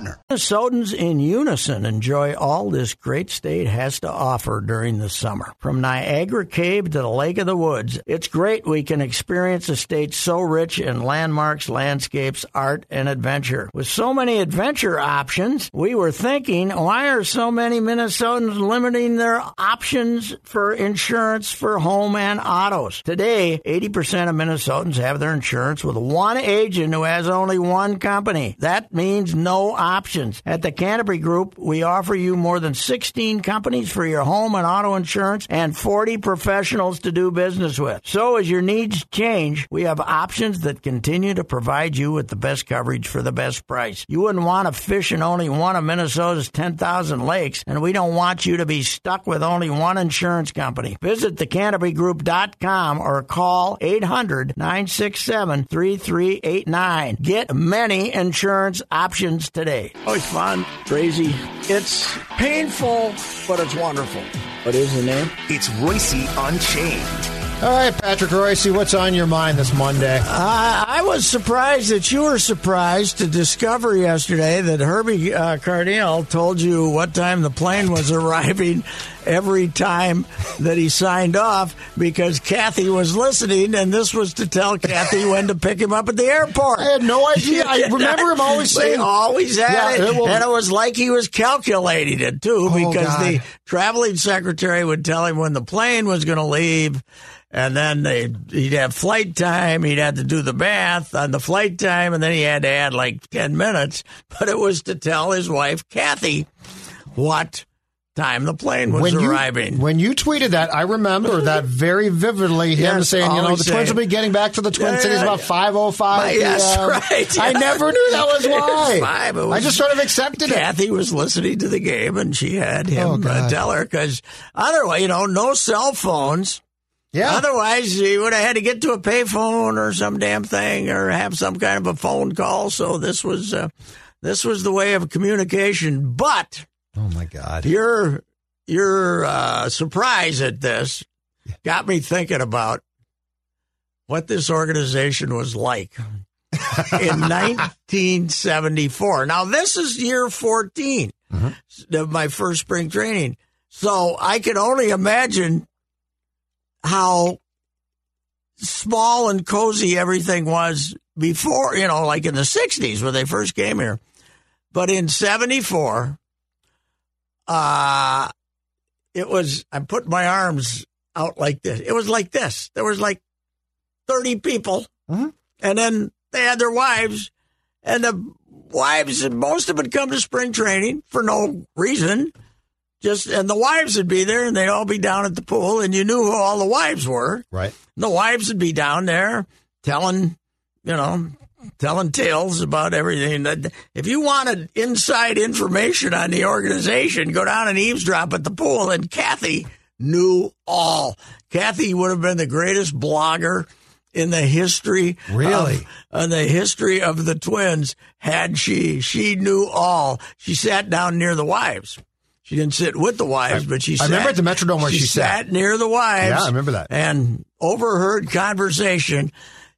Minnesotans in unison enjoy all this great state has to offer during the summer. From Niagara Cave to the Lake of the Woods, it's great we can experience a state so rich in landmarks, landscapes, art, and adventure. With so many adventure options, we were thinking, why are so many Minnesotans limiting their options for insurance for home and autos? Today, 80% of Minnesotans have their insurance with one agent who has only one company. That means no options. At the Canterbury Group, we offer you more than 16 companies for your home and auto insurance and 40 professionals to do business with. So as your needs change, we have options that continue to provide you with the best coverage for the best price. You wouldn't want to fish in only one of Minnesota's 10,000 lakes, and we don't want you to be stuck with only one insurance company. Visit thecanterburygroup.com or call 800 967 3389. Get many insurance options today. Always fun, crazy. It's painful, but it's wonderful. What is the name? It's Reusse Unchained. All right, Patrick Reusse, what's on your mind this Monday? Uh, I was surprised that you were surprised to discover yesterday that Herbie uh, Carneal told you what time the plane was arriving every time that he signed off because Kathy was listening, and this was to tell Kathy when to pick him up at the airport. I had no idea. I remember him always They saying, always had Yeah, it, it will- and it was like he was calculating it too, Oh, because God. the traveling secretary would tell him when the plane was going to leave. And then they, he'd have flight time. He'd have to do the math on the flight time, and then he had to add like ten minutes. But it was to tell his wife Kathy what time the plane was when you, arriving. when you tweeted that, I remember that very vividly. Him Yes, saying, you know, the Twins will be getting back to the Twin Yeah, Cities yeah, about yeah. five oh five. Yes, right, I never knew that was why. five, it I just sort of accepted it. Kathy was listening to the game, and she had him Oh, uh, tell her because otherwise, you know, no cell phones. Yeah. Otherwise, he would have had to get to a payphone or some damn thing, or have some kind of a phone call. So this was uh, this was the way of communication. But oh my God. your your uh, surprise at this got me thinking about what this organization was like in 1974. Now this is year 14 of my first spring training, so I can only imagine how small and cozy everything was before. You know, like in the 60s when they first came here, but in 74 uh it was I put my arms out like this. It was like this. There was like 30 people. Mhm. And then they had their wives and the wives and most of them had come to spring training for no reason. Just and the wives would be there and they'd all be down at the pool and you knew who all the wives were. Right. The wives would be down there telling, you know, telling tales about everything. If you wanted inside information on the organization, go down and eavesdrop at the pool. And Kathy knew all. Kathy would have been the greatest blogger in the history Really? of, in the history of the twins had she she knew all she sat down near the wives she didn't sit with the wives but she sat. I sat, remember at the Metrodome where she sat. sat. near the wives Yeah, I remember that. and overheard conversation.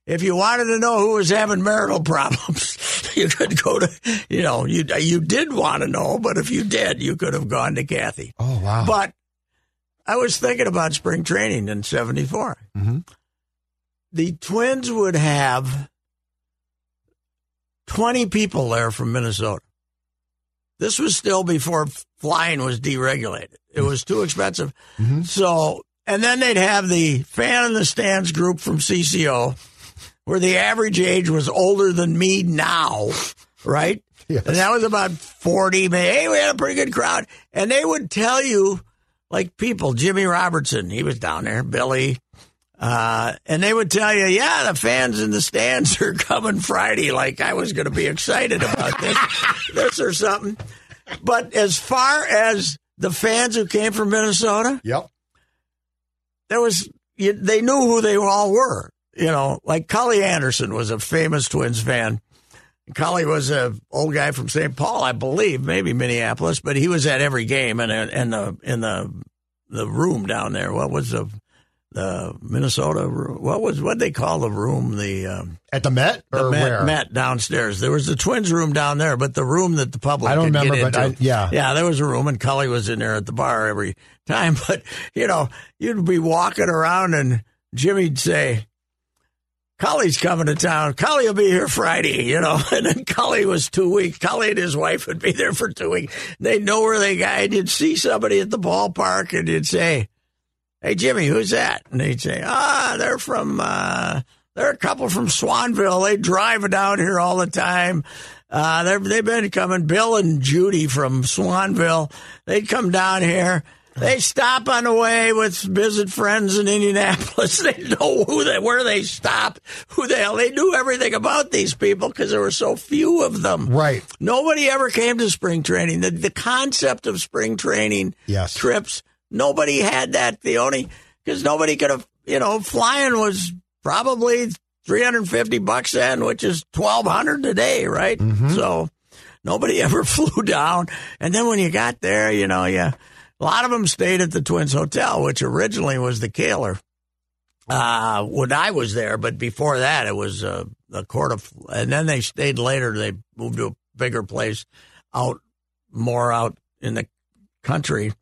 If you wanted to know who was having marital problems, you could go to, you know, you you did want to know, but if you did, you could have gone to Kathy. Oh, wow. But I was thinking about spring training in '74. Mhm. The Twins would have 20 people there from Minnesota. This was still before flying was deregulated. It was too expensive. So, and then they'd have the fan in the stands group from CCO, where the average age was older than me now, right? Yes. And that was about 40. Maybe. Hey, we had a pretty good crowd. And they would tell you, like people, Jimmy Robertson, he was down there, Billy. Uh, and they would tell you, yeah, the fans in the stands are coming Friday. Like I was going to be excited about this, this or something. But as far as the fans who came from Minnesota, Yep. there was you, they knew who they all were. You know, like Cully Anderson was a famous Twins fan. Cully was a old guy from St. Paul, I believe, maybe Minneapolis, but he was at every game and and the in the the room down there. What was the the Minnesota? room? What was what they call the room? The um, At the Met or the Met, where? Met downstairs. There was the Twins room down there, but the room that the public I don't remember, but. I- yeah. yeah, there was a room, and Cully was in there at the bar every time. But you know, you'd be walking around, and Jimmy'd say. Cully's coming to town. Cully will be here Friday, you know. And then Cully was two weeks. Cully and his wife would be there for two weeks. They'd know where they got. You'd see somebody at the ballpark, and you'd say, "Hey, Jimmy, who's that?" And they'd say, "Ah, they're from. Uh, they're a couple from Swanville. They drive down here all the time. Uh, they've been coming. Bill and Judy from Swanville. They'd come down here." They stop on the way with visit friends in Indianapolis. They know who they, where they stop, who the hell. They knew everything about these people because there were so few of them. Right. Nobody ever came to spring training. The, the concept of spring training Yes. trips, nobody had that. The only, because nobody could have, you know, flying was probably 350 bucks then, which is 1200 today, right? Mm-hmm. So nobody ever flew down. And then when you got there, you know, yeah, a lot of them stayed at the Twins Hotel, which originally was the Kaler. Uh, when I was there, but before that, it was uh, the court of, and then they stayed later. They moved to a bigger place out, more out in the country,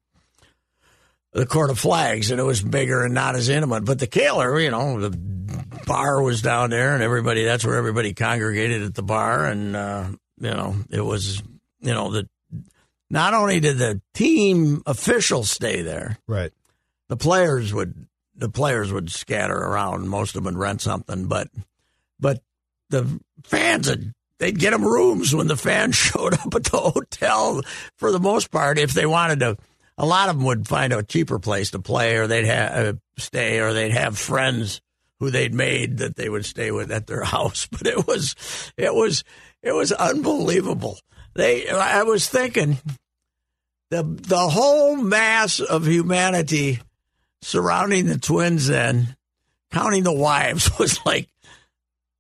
the court of flags, and it was bigger and not as intimate. But the Kaler, you know, the bar was down there, and everybody, that's where everybody congregated at the bar, and, uh, you know, it was, you know, the, not only did the team officials stay there, Right. the players would the players would scatter around. Most of them would rent something, but but the fans would they'd get them rooms when the fans showed up at the hotel. For the most part, if they wanted to, a lot of them would find a cheaper place to play, or they'd have uh, stay, or they'd have friends who they'd made that they would stay with at their house. But it was it was it was unbelievable. They I was thinking the the whole mass of humanity surrounding the twins then counting the wives was like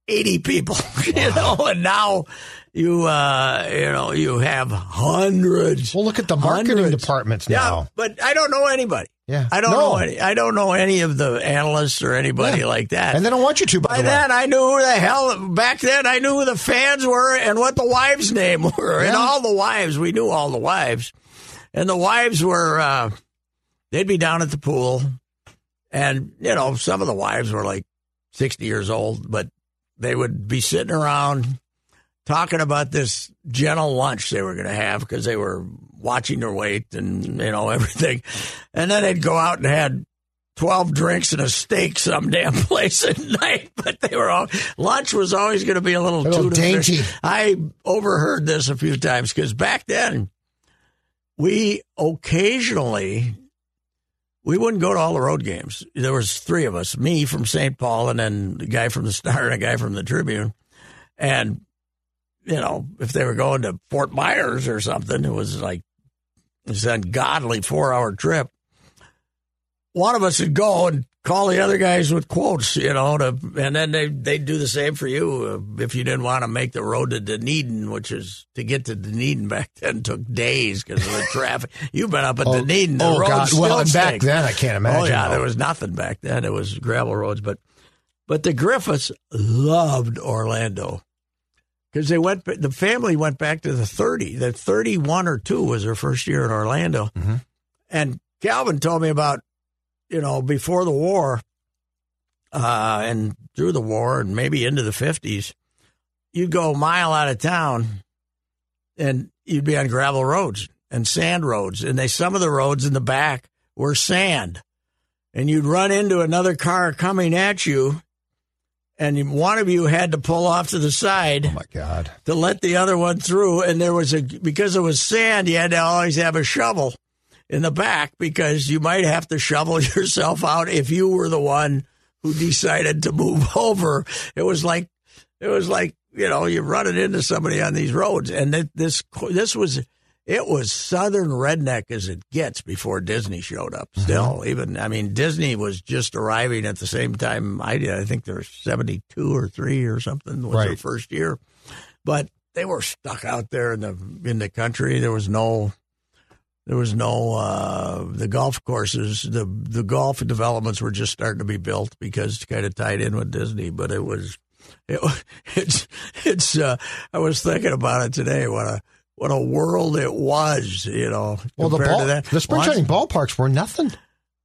80 people you know and now you uh you know you have hundreds Well, look at the marketing hundreds. departments yeah now. but i don't know anybody Yeah. i don't No. know any i don't know any of the analysts or anybody Yeah. like that And they don't want you to, by, by the way. then, I knew who the hell. Back then, I knew who the fans were and what the wives' name were, and all the wives. We knew all the wives, and the wives were. Uh, they'd be down at the pool, and you know, some of the wives were like sixty years old, but they would be sitting around talking about this gentle lunch they were going to have because they were watching their weight and you know everything, and then they'd go out and had 12 drinks and a steak some damn place at night, but they were all, lunch was always going to be a little, A little dainty. I overheard this a few times because back then we occasionally, we wouldn't go to all the road games. There was three of us, me from St. Paul and then the guy from the Star and a guy from the Tribune. And, you know, if they were going to Fort Myers or something, it was like, an ungodly four hour trip one of us would go and call the other guys with quotes, you know, to, and then they they'd do the same for you uh, if you didn't want to make the road to Dunedin, which is to get to Dunedin back then took days because of the traffic. You've been up at Oh, Dunedin, the oh, road God. Well, and back then, I can't imagine, Oh yeah, though. there was nothing back then. It was gravel roads, but but the Griffiths loved Orlando. Because they went, the family went back to the 30. The 31 or 2 was their first year in Orlando. Mm-hmm. And Calvin told me about, you know, before the war uh, and through the war and maybe into the 50s, you'd go a mile out of town and you'd be on gravel roads and sand roads, and they some of the roads in the back were sand, and you'd run into another car coming at you, and one of you had to pull off to the side Oh my God. to let the other one through. And there was a because it was sand, you had to always have a shovel in the back because you might have to shovel yourself out if you were the one who decided to move over. It was like it was like you know you're running into somebody on these roads, and this this was. It was southern redneck as it gets before Disney showed up. Still, even I mean, Disney was just arriving at the same time I did. I think there was seventy two or three or something was their first year, but they were stuck out there in the in the country. There was no there was no uh, the golf courses. The the golf developments were just starting to be built because it's kind of tied in with Disney. But it was it, it's it's. Uh, I was thinking about it today. What a what a world it was. You know, Well, the ball, to that. the spring training ballparks were nothing.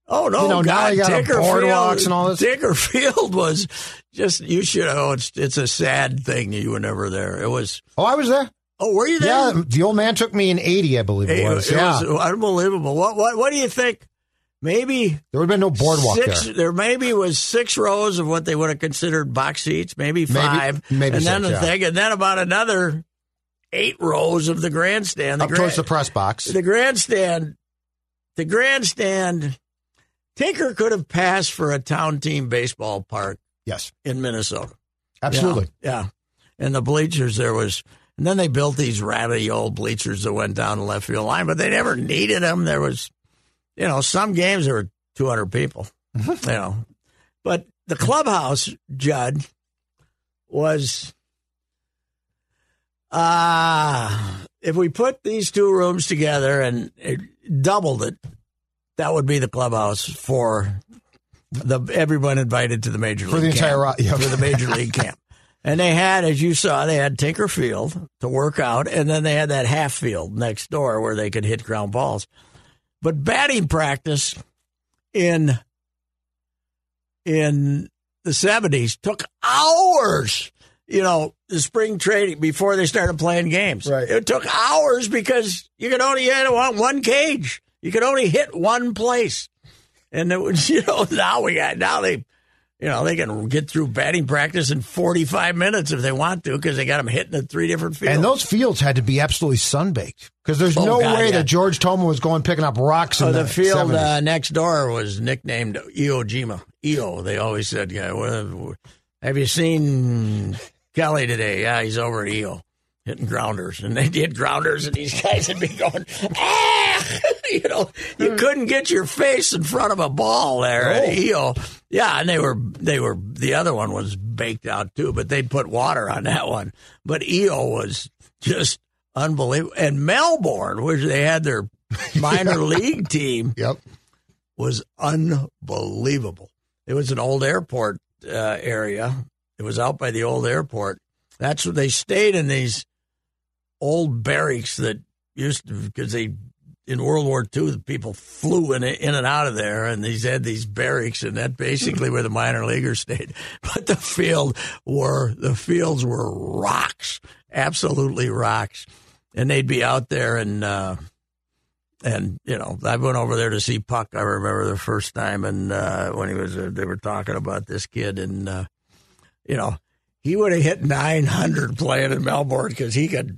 Oh no! You know, now you got boardwalks and all this. Tinker Field was just you should. Oh, it's it's a sad thing you were never there. It was. Oh, I was there. Oh, were you there? Yeah, the old man took me in '80, I believe it, It, was. it yeah, was unbelievable. What what what do you think? Maybe there would have been no boardwalk six. there. maybe was six rows of what they would have considered box seats. Maybe five. maybe and then six, the yeah. thing, and then about another eight rows of the grandstand. The Up towards the press box. the grandstand, the grandstand. Tinker could have passed for a town team baseball park Yes, in Minnesota. absolutely. Yeah. And the bleachers there was and then they built these ratty old bleachers that went down the left field line, but they never needed them. There was you know, some games there were two hundred people. Mm-hmm. you know. But the clubhouse, Judd, was uh if we put these two rooms together and it doubled it, that would be the clubhouse for the everyone invited to the major For league the entire camp, yeah. for the major league camp. And they had, as you saw, they had Tinker Field to work out, and then they had that half field next door where they could hit ground balls. But batting practice in in the seventies took hours. You know, the spring training before they started playing games. Right. It took hours because you could only hit one, one cage. You could only hit one place. And it was, you know, now we got now they, you know, they can get through batting practice in forty five minutes if they want to because they got them hitting at three different fields. And those fields had to be absolutely sunbaked because there's Oh, no God, way yeah. that George Toma was going picking up rocks in Oh, the, the field 70s. uh, next door was nicknamed Iwo Jima. Io, they always said, yeah, well, have you seen Kelly today? Yeah, he's over at Io hitting grounders. And they did grounders, and these guys would be going, ah! you know, you couldn't get your face in front of a ball there at Io. Yeah, and they were, they were, the other one was baked out too, but they'd put water on that one. But Io was just unbelievable. And Melbourne, which they had their minor league team, Yep. was unbelievable. It was an old airport uh, area. It was out by the old airport. That's where they stayed in these old barracks that used to because they in World War II the people flew in in and out of there, and these had these barracks, and that basically where the minor leaguers stayed. But the field were the fields were rocks, absolutely rocks, and they'd be out there and. Uh, and you know, I went over there to see Puck. I remember the first time, and uh, when he was, uh, they were talking about this kid, and uh, you know, he would have hit 900 playing in Melbourne because he could,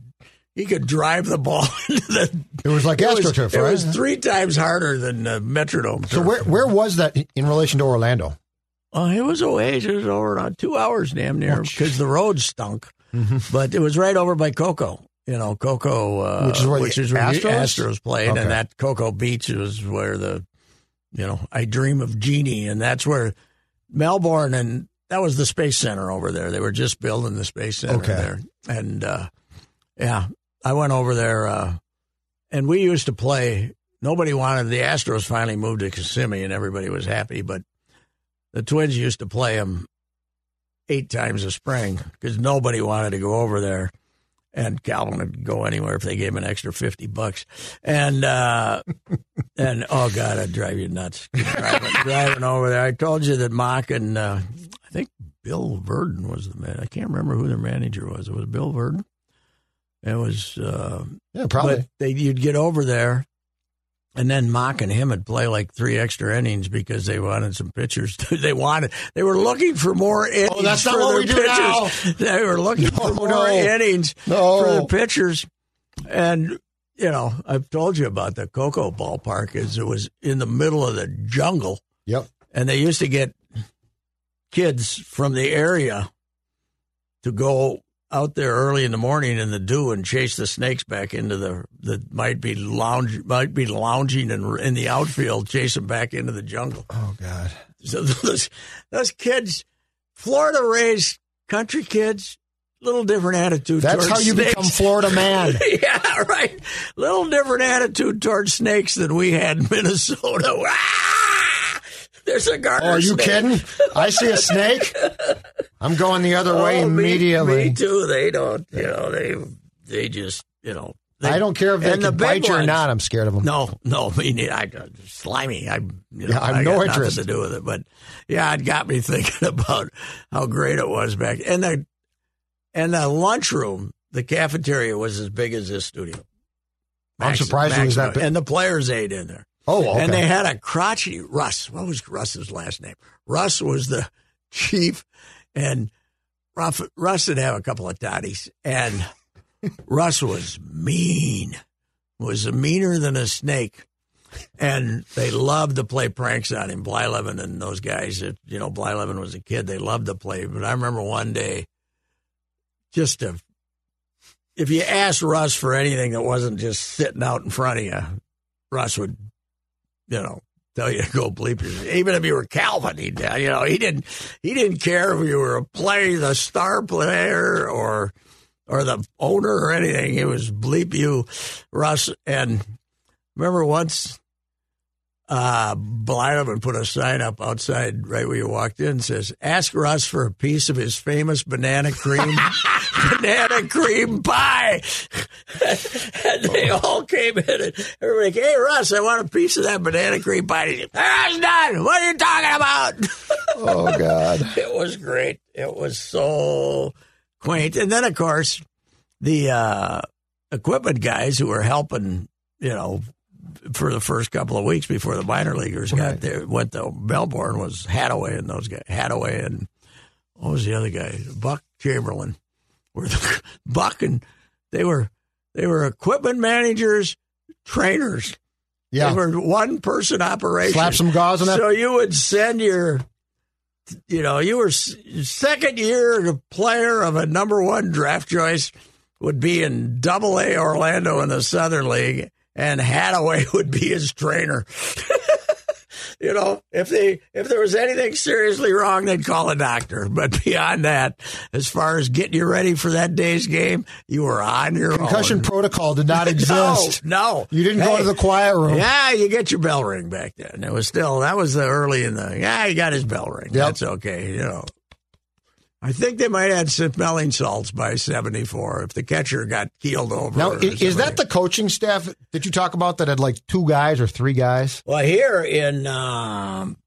he could drive the ball into the. It was like it was, AstroTurf, it was three times harder than uh, Metrodome. So turf. where where was that in relation to Orlando? Oh, it was a ways. It was over uh, two hours, damn near, Oh, because the road stunk. Mm-hmm. But it was right over by Cocoa. You know, Cocoa, uh, Which is where the is where Astros? Astros played, Okay. and that Cocoa Beach was where the, you know, I dream of Jeannie, and that's where Melbourne and that was the space center over there. They were just building the space center Okay. there, and uh, yeah, I went over there, uh, and we used to play. Nobody wanted the Astros. Finally moved to Kissimmee, and everybody was happy. But the Twins used to play them eight times a spring because nobody wanted to go over there. And Calvin would go anywhere if they gave him an extra fifty bucks. And uh, and oh god, I'd drive you nuts driving, driving over there. I told you that Mauch and uh, think Bill Virdon was the man. I can't remember who their manager was. It was Bill Virdon. It was, uh, Yeah, probably. but they, you'd get over there, and then Mauch and him would play like three extra innings because they wanted some pitchers. they wanted, they were looking for more innings. Oh, that's not for what their we do pitchers. They were looking for more no. innings No. for the pitchers, and you know, I've told you about the Cocoa ballpark. Is it was in the middle of the jungle Yep. and they used to get kids from the area to go out there early in the morning in the dew and chase the snakes back into the that might be lounge might be lounging in, in the outfield, chase them back into the jungle. Oh God. So those those kids, Florida raised country kids, little different attitude. That's towards how you snakes. become Florida man. yeah, right. Little different attitude towards snakes than we had in Minnesota. Ah! There's a garter Oh, are you snake. kidding? I see a snake. I'm going the other oh, way Oh, me- immediately. Me, too. They don't. You know, they they just you know. They, I don't care if they the bite you or not. I'm scared of them. No, no, me neither. I, slimy. I, you know, Yeah, I have no interest. To do with it, but yeah, it got me thinking about how great it was back. And the and the lunchroom, the cafeteria was as big as this studio. I'm surprised it was that big. And the players ate in there. Oh, okay. And they had a crotchety Russ. What was Russ's last name? Russ was the chief, and Russ would have a couple of toddies, and Russ was mean, was meaner than a snake. And they loved to play pranks on him, Blyleven and those guys. That, you know, Blyleven was a kid. They loved to play. But I remember one day, just to, if you asked Russ for anything that wasn't just sitting out in front of you, Russ would you know, tell you to go bleep. Even if you were Calvin, he you know he didn't he didn't care if you were a play the star player or or the owner or anything. It was bleep you, Russ. And remember once. Uh, Blyleven put a sign up outside right where you walked in says, ask Russ for a piece of his famous banana cream, banana cream pie. and they all came in and everybody, hey, Russ, I want a piece of that banana cream pie. He said, That's done. What are you talking about? oh God. it was great. It was so quaint. And then, of course, the uh, equipment guys who were helping, you know, for the first couple of weeks before the minor leaguers got there, went to Melbourne was Hadaway and those guys. Hadaway and what was the other guy? Buck Chamberlain. Were the, Buck and they were they were equipment managers, trainers. Yeah. They were one person operation. Slap some gauze on that. So you would send your, you know, you were second year player of a number one draft choice would be in Double A Orlando in the Southern League, and Hadaway would be his trainer. you know, if they if there was anything seriously wrong, they'd call a doctor. But beyond that, as far as getting you ready for that day's game, you were on your Concussion own. protocol did not exist. No, no. You didn't go to the quiet room. yeah, you get your bell ring back then. It was still that was the early in the yeah, he got his bell ring. That's okay, you know. I think they might have smelling salts by seventy four if the catcher got keeled over. Now, is that the coaching staff that you talk about that had like two guys or three guys? well here in um?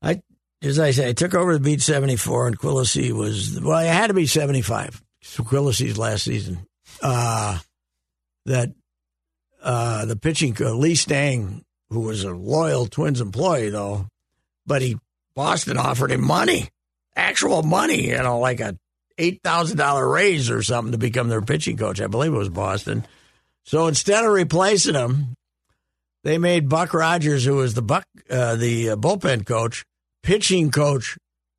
I as I say, I took over the beat seventy four, and Quilici was well, it had to be seventy five. Quilici's last season. Uh, that uh, the pitching coach, Lee Stang, who was a loyal Twins employee, though, but he Boston offered him money, actual money, you know, like a eight thousand dollar raise or something to become their pitching coach. I believe it was Boston. So instead of replacing him, they made Buck Rogers, who was the Buck, uh, the uh, bullpen coach, pitching coach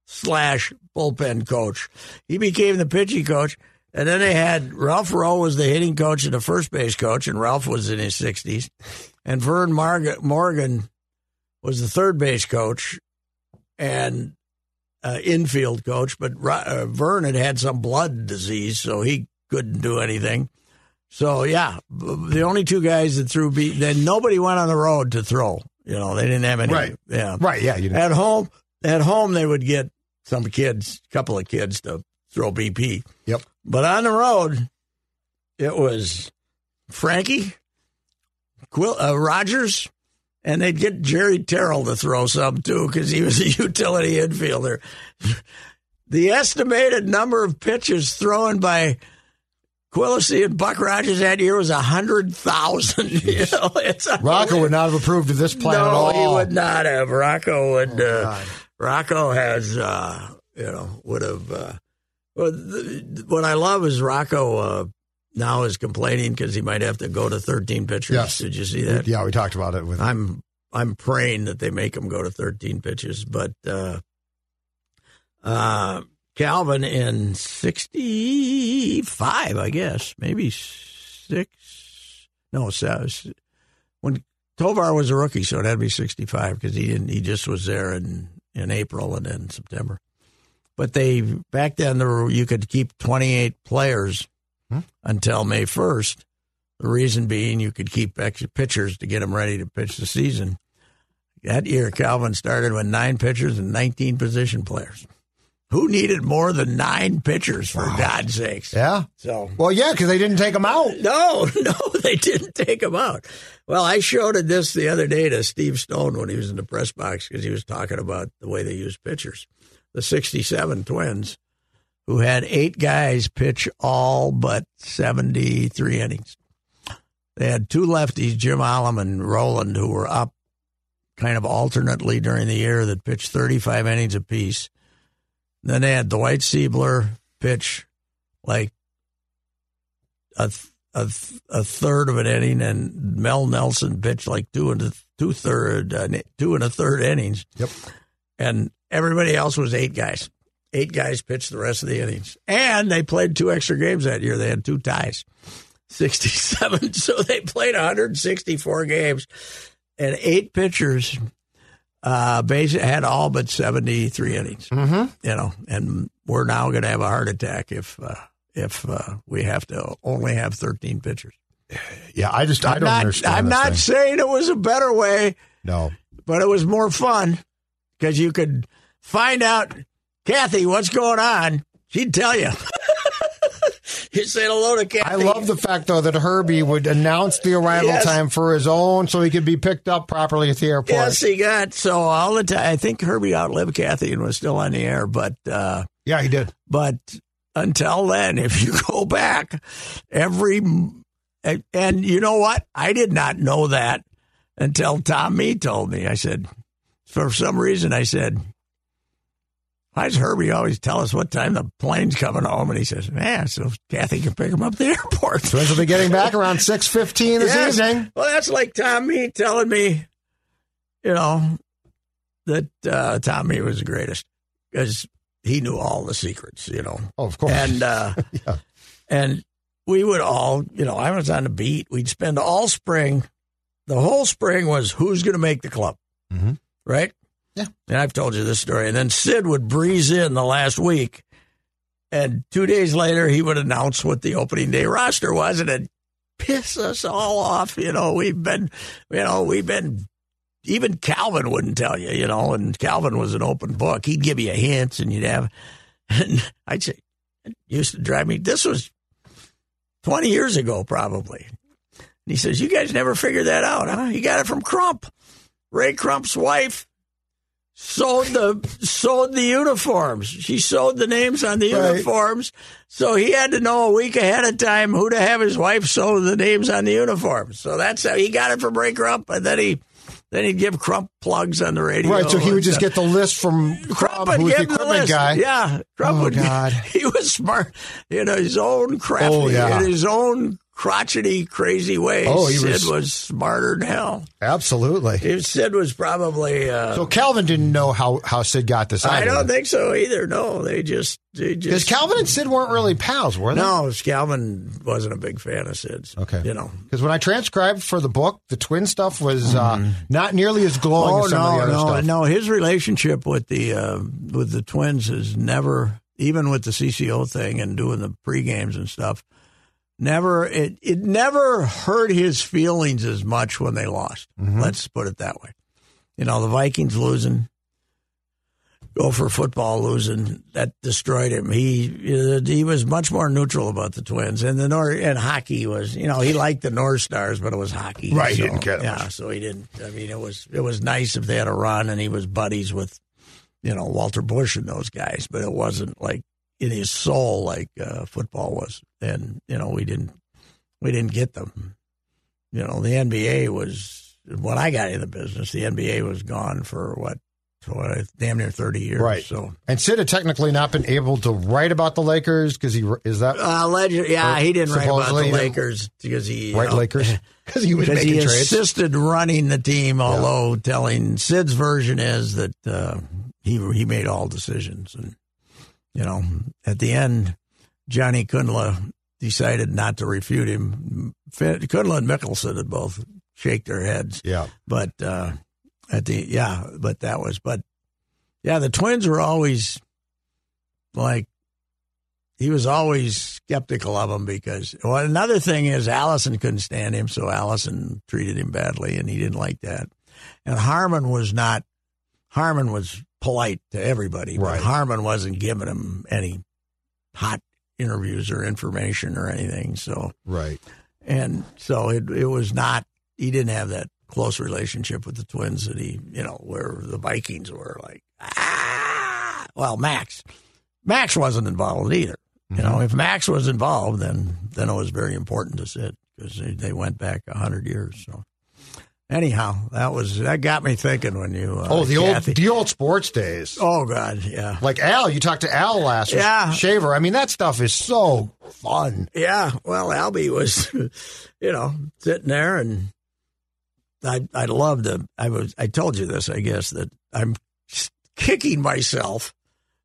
slash bullpen coach. He became the pitching coach. And then they had Ralph Rowe was the hitting coach and the first base coach, and Ralph was in his 60s. And Vern Morgan was the third base coach and uh, infield coach. But uh, Vern had had some blood disease, so he couldn't do anything. So, yeah, the only two guys that threw beat, then nobody went on the road to throw. You know, they didn't have any. Right. Yeah. Right. Yeah. You know. At home, at home, they would get some kids, a couple of kids to throw BP. Yep. But on the road, it was Frankie, Quill, uh, Rogers, and they'd get Jerry Terrell to throw some too because he was a utility infielder. the estimated number of pitches thrown by Quilici and Buck Rogers that year was a hundred thousand. You know, Rocco would not have approved of this plan no, at all. he would not have. Rocco would. Oh, uh, Rocco has, uh, you know, would have. Uh, well, the, what I love is Rocco uh, now is complaining because he might have to go to 13 pitchers. Yes. Did you see that? Yeah, we talked about it with. I'm I'm praying that they make him go to 13 pitches, but uh, uh, Calvin in 65, I guess, maybe six. No, seven, when Tovar was a rookie, so it had to be 65 because he didn't. He just was there in in April and then September. But they back then there were, you could keep 28 players Hmm? until May 1st. The reason being you could keep extra pitchers to get them ready to pitch the season. That year, Calvin started with nine pitchers and 19 position players. Who needed more than nine pitchers, for God's sakes? yeah. So Well, yeah, because they didn't take them out. no, no, they didn't take them out. Well, I showed it this the other day to Steve Stone when he was in the press box because he was talking about the way they use pitchers. The 67 Twins, who had eight guys pitch all but 73 innings. They had two lefties, Jim Ollom and Roland, who were up kind of alternately during the year that pitched 35 innings apiece. Then they had Dwight Siebler pitch like a th- a, th- a third of an inning, and Mel Nelson pitched like two and a two third uh, two and a third innings. Yep. And everybody else was eight guys. Eight guys pitched the rest of the innings, and they played two extra games that year. They had two ties, sixty-seven. So they played one hundred sixty-four games, and eight pitchers. Uh, base had all but seventy-three innings. Mm-hmm. You know, and we're now going to have a heart attack if uh, if uh, we have to only have thirteen pitchers. Yeah, I just I I'm don't not, understand. I'm not thing. saying it was a better way, No. but it was more fun because you could find out, Kathy, what's going on. She'd tell you. you said hello to Kathy. I love the fact though that Herbie would announce the arrival Yes. time for his own, so he could be picked up properly at the airport. Yes, he got so all the time. I think Herbie outlived Kathy and was still on the air, but uh, Yeah, he did. but until then, if you go back, every and, and you know what? I did not know that until Tom Mee told me. I said, for some reason, I said, why does Herbie always tell us what time the plane's coming home? And he says, yeah, so Kathy can pick him up at the airport. Twins will be getting back around six fifteen this Yes. evening. Well, that's like Tommy telling me, you know, that uh, Tom Mee was the greatest because he knew all the secrets, you know. Oh, of course. And uh, Yeah. and we would all, you know, I was on the beat. We'd spend all spring. The whole spring was who's going to make the club, Mhm. right? Yeah. And I've told you this story. And then Sid would breeze in the last week, and two days later he would announce what the opening day roster was, and it piss us all off. You know, we've been, you know, we've been. Even Calvin wouldn't tell you, you know, and Calvin was an open book. He'd give you hints, and you'd have, and I'd say, it used to drive me. This was 20 years ago, probably. And he says, You guys never figured that out, huh? You got it from Crump. Ray Crump's wife sewed the sewed the uniforms. She sewed the names on the Right. uniforms. So he had to know a week ahead of time who to have his wife sew the names on the uniforms. So that's how he got it from Ray Crump. And then he then he'd give Crump plugs on the radio. Right, so he would just stuff. get the list from Crump, would who was the equipment list. guy. Yeah, Crump Oh, would. God. He was smart in his own crafty, Oh, yeah. in his own crotchety, crazy way. Oh, he Sid was- was, smarter than hell. Absolutely. If Sid was probably. Uh, So Calvin didn't know how, how Sid got this I don't think so either. No, they just they Because just Calvin and Sid weren't really pals, were they? No, Calvin wasn't a big fan of Sid's. Okay. you know. Because when I transcribed for the book, the twin stuff was uh, not nearly as glowing Oh as some of no, the other no, stuff. no! His relationship with the uh, with the twins is never, even with the CCO thing and doing the pre games and stuff, never it it never hurt his feelings as much when they lost. Mm-hmm. Let's put it that way. You know, the Vikings losing, Gopher football losing, that destroyed him. He he was much more neutral about the Twins, and the North and hockey was. You know, he liked the North Stars, but it was hockey. Right, he didn't care Yeah, much. so he didn't. I mean, it was it was nice if they had a run, and he was buddies with you know Walter Bush and those guys, but it wasn't like in his soul like uh, football was. And you know we didn't we didn't get them. You know the NBA was when I got in the business. The NBA was gone for what for damn near thirty years. Right. So And Sid had technically not been able to write about the Lakers because he is that uh, legend, yeah, he didn't write about the Lakers because he right know, Lakers because he was because making he trades. assisted running the team. Although telling Sid's version is that uh, he he made all decisions, and you know at the end, Johnny Kundla decided not to refute him. Kundla and Mikkelsen had both shake their heads, yeah, but uh, at the yeah, but that was but yeah, the Twins were always like he was always skeptical of him because well, another thing is Allison couldn't stand him, so Allison treated him badly, and he didn't like that. And Harmon was not. Harmon was polite to everybody, but Right. Harmon wasn't giving him any hot interviews or information or anything. So right. and so it it was not he didn't have that close relationship with the twins that he you know where the Vikings were like ah well Max Max wasn't involved either you know if Max was involved then then it was very important to sit because they, they went back a hundred years so anyhow that was that got me thinking when you uh, Oh, the Kathy- old the old sports days. oh god yeah Like Al, you talked to Al last. Yeah. Shaver. I mean, that stuff is so fun. Yeah, well, Albie was, you know, sitting there, and I I loved him. I was I told you this, I guess, that I'm kicking myself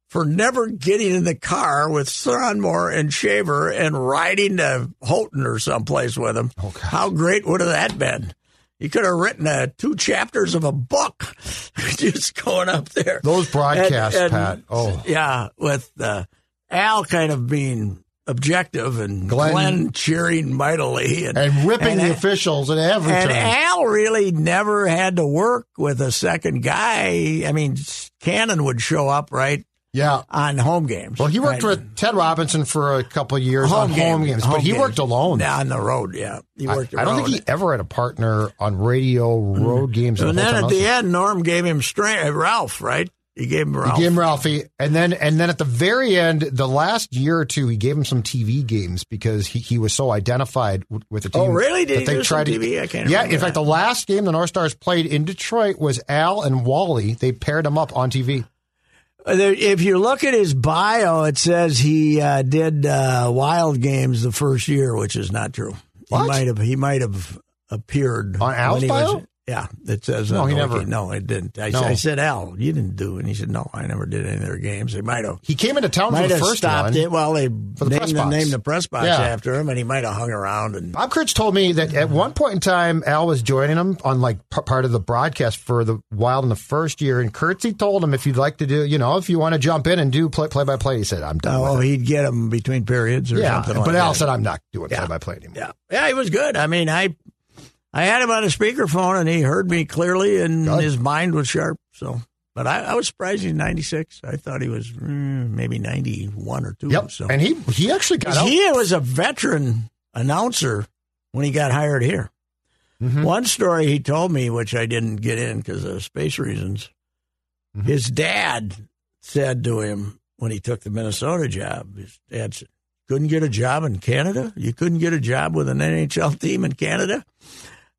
for never getting in the car with Sonmor and Shaver and riding to Houghton or someplace with him. Oh, How great would have that been? You could have written uh, two chapters of a book just going up there. Those broadcasts, And- and- Pat. Oh, yeah, with uh, Al kind of being objective and Glenn- Glenn, cheering mightily and, and ripping the officials at every And turn. Al really never had to work with a second guy. I mean, Cannon would show up right yeah. on home games. Well, he worked right? with Ted Robinson for a couple of years on home games, but he games. worked alone. Yeah, on the road. Yeah, he I, worked. I don't think he ever had a partner on radio road games. And the then at I the end, Norm gave him strength. uh, Ralph, right? He gave him Ralph. He gave him Ralphie, and then and then at the very end, the last year or two, he gave him some TV games because he, he was so identified with, the team. Oh, really? Did they tried to- TV? I can't Yeah, in fact, that. the last game the North Stars played in Detroit was Al and Wally. They paired him up on TV. If you look at his bio, it says he uh, did uh, Wild Games the first year, which is not true. What? He might have. He might have appeared On Al's when bio? Was, yeah, it says. No, uh, he okay, never- No, it didn't. I, No. I said, Al, you didn't do, it. and he said, No, I never did any of their games. They might have. He came into town for the first stopped one. it. Well, they the named, press the, box. named the press box Yeah. after him, and he might have hung around and. Bob Kurtz told me that at one point in time, Al was joining him on like p- part of the broadcast for the Wild in the first year, and Kurtzy told him if you'd like to do, you know, if you want to jump in and do play play by play, he said, "I'm done." Oh, he'd get him between periods or yeah, something like but that. Al said, "I'm not doing play by play anymore." Yeah, yeah, he was good. I mean, I I had him on a speakerphone, and he heard me clearly, and his mind was sharp. So, but I, I was surprised he's ninety six. I thought he was mm, maybe ninety one or two. Yep, So and he he actually got out. he was a veteran announcer when he got hired here. Mhm. One story he told me, which I didn't get in because of space reasons, Mhm. his dad said to him when he took the Minnesota job, his dad said, couldn't get a job in Canada? You couldn't get a job with an NHL team in Canada?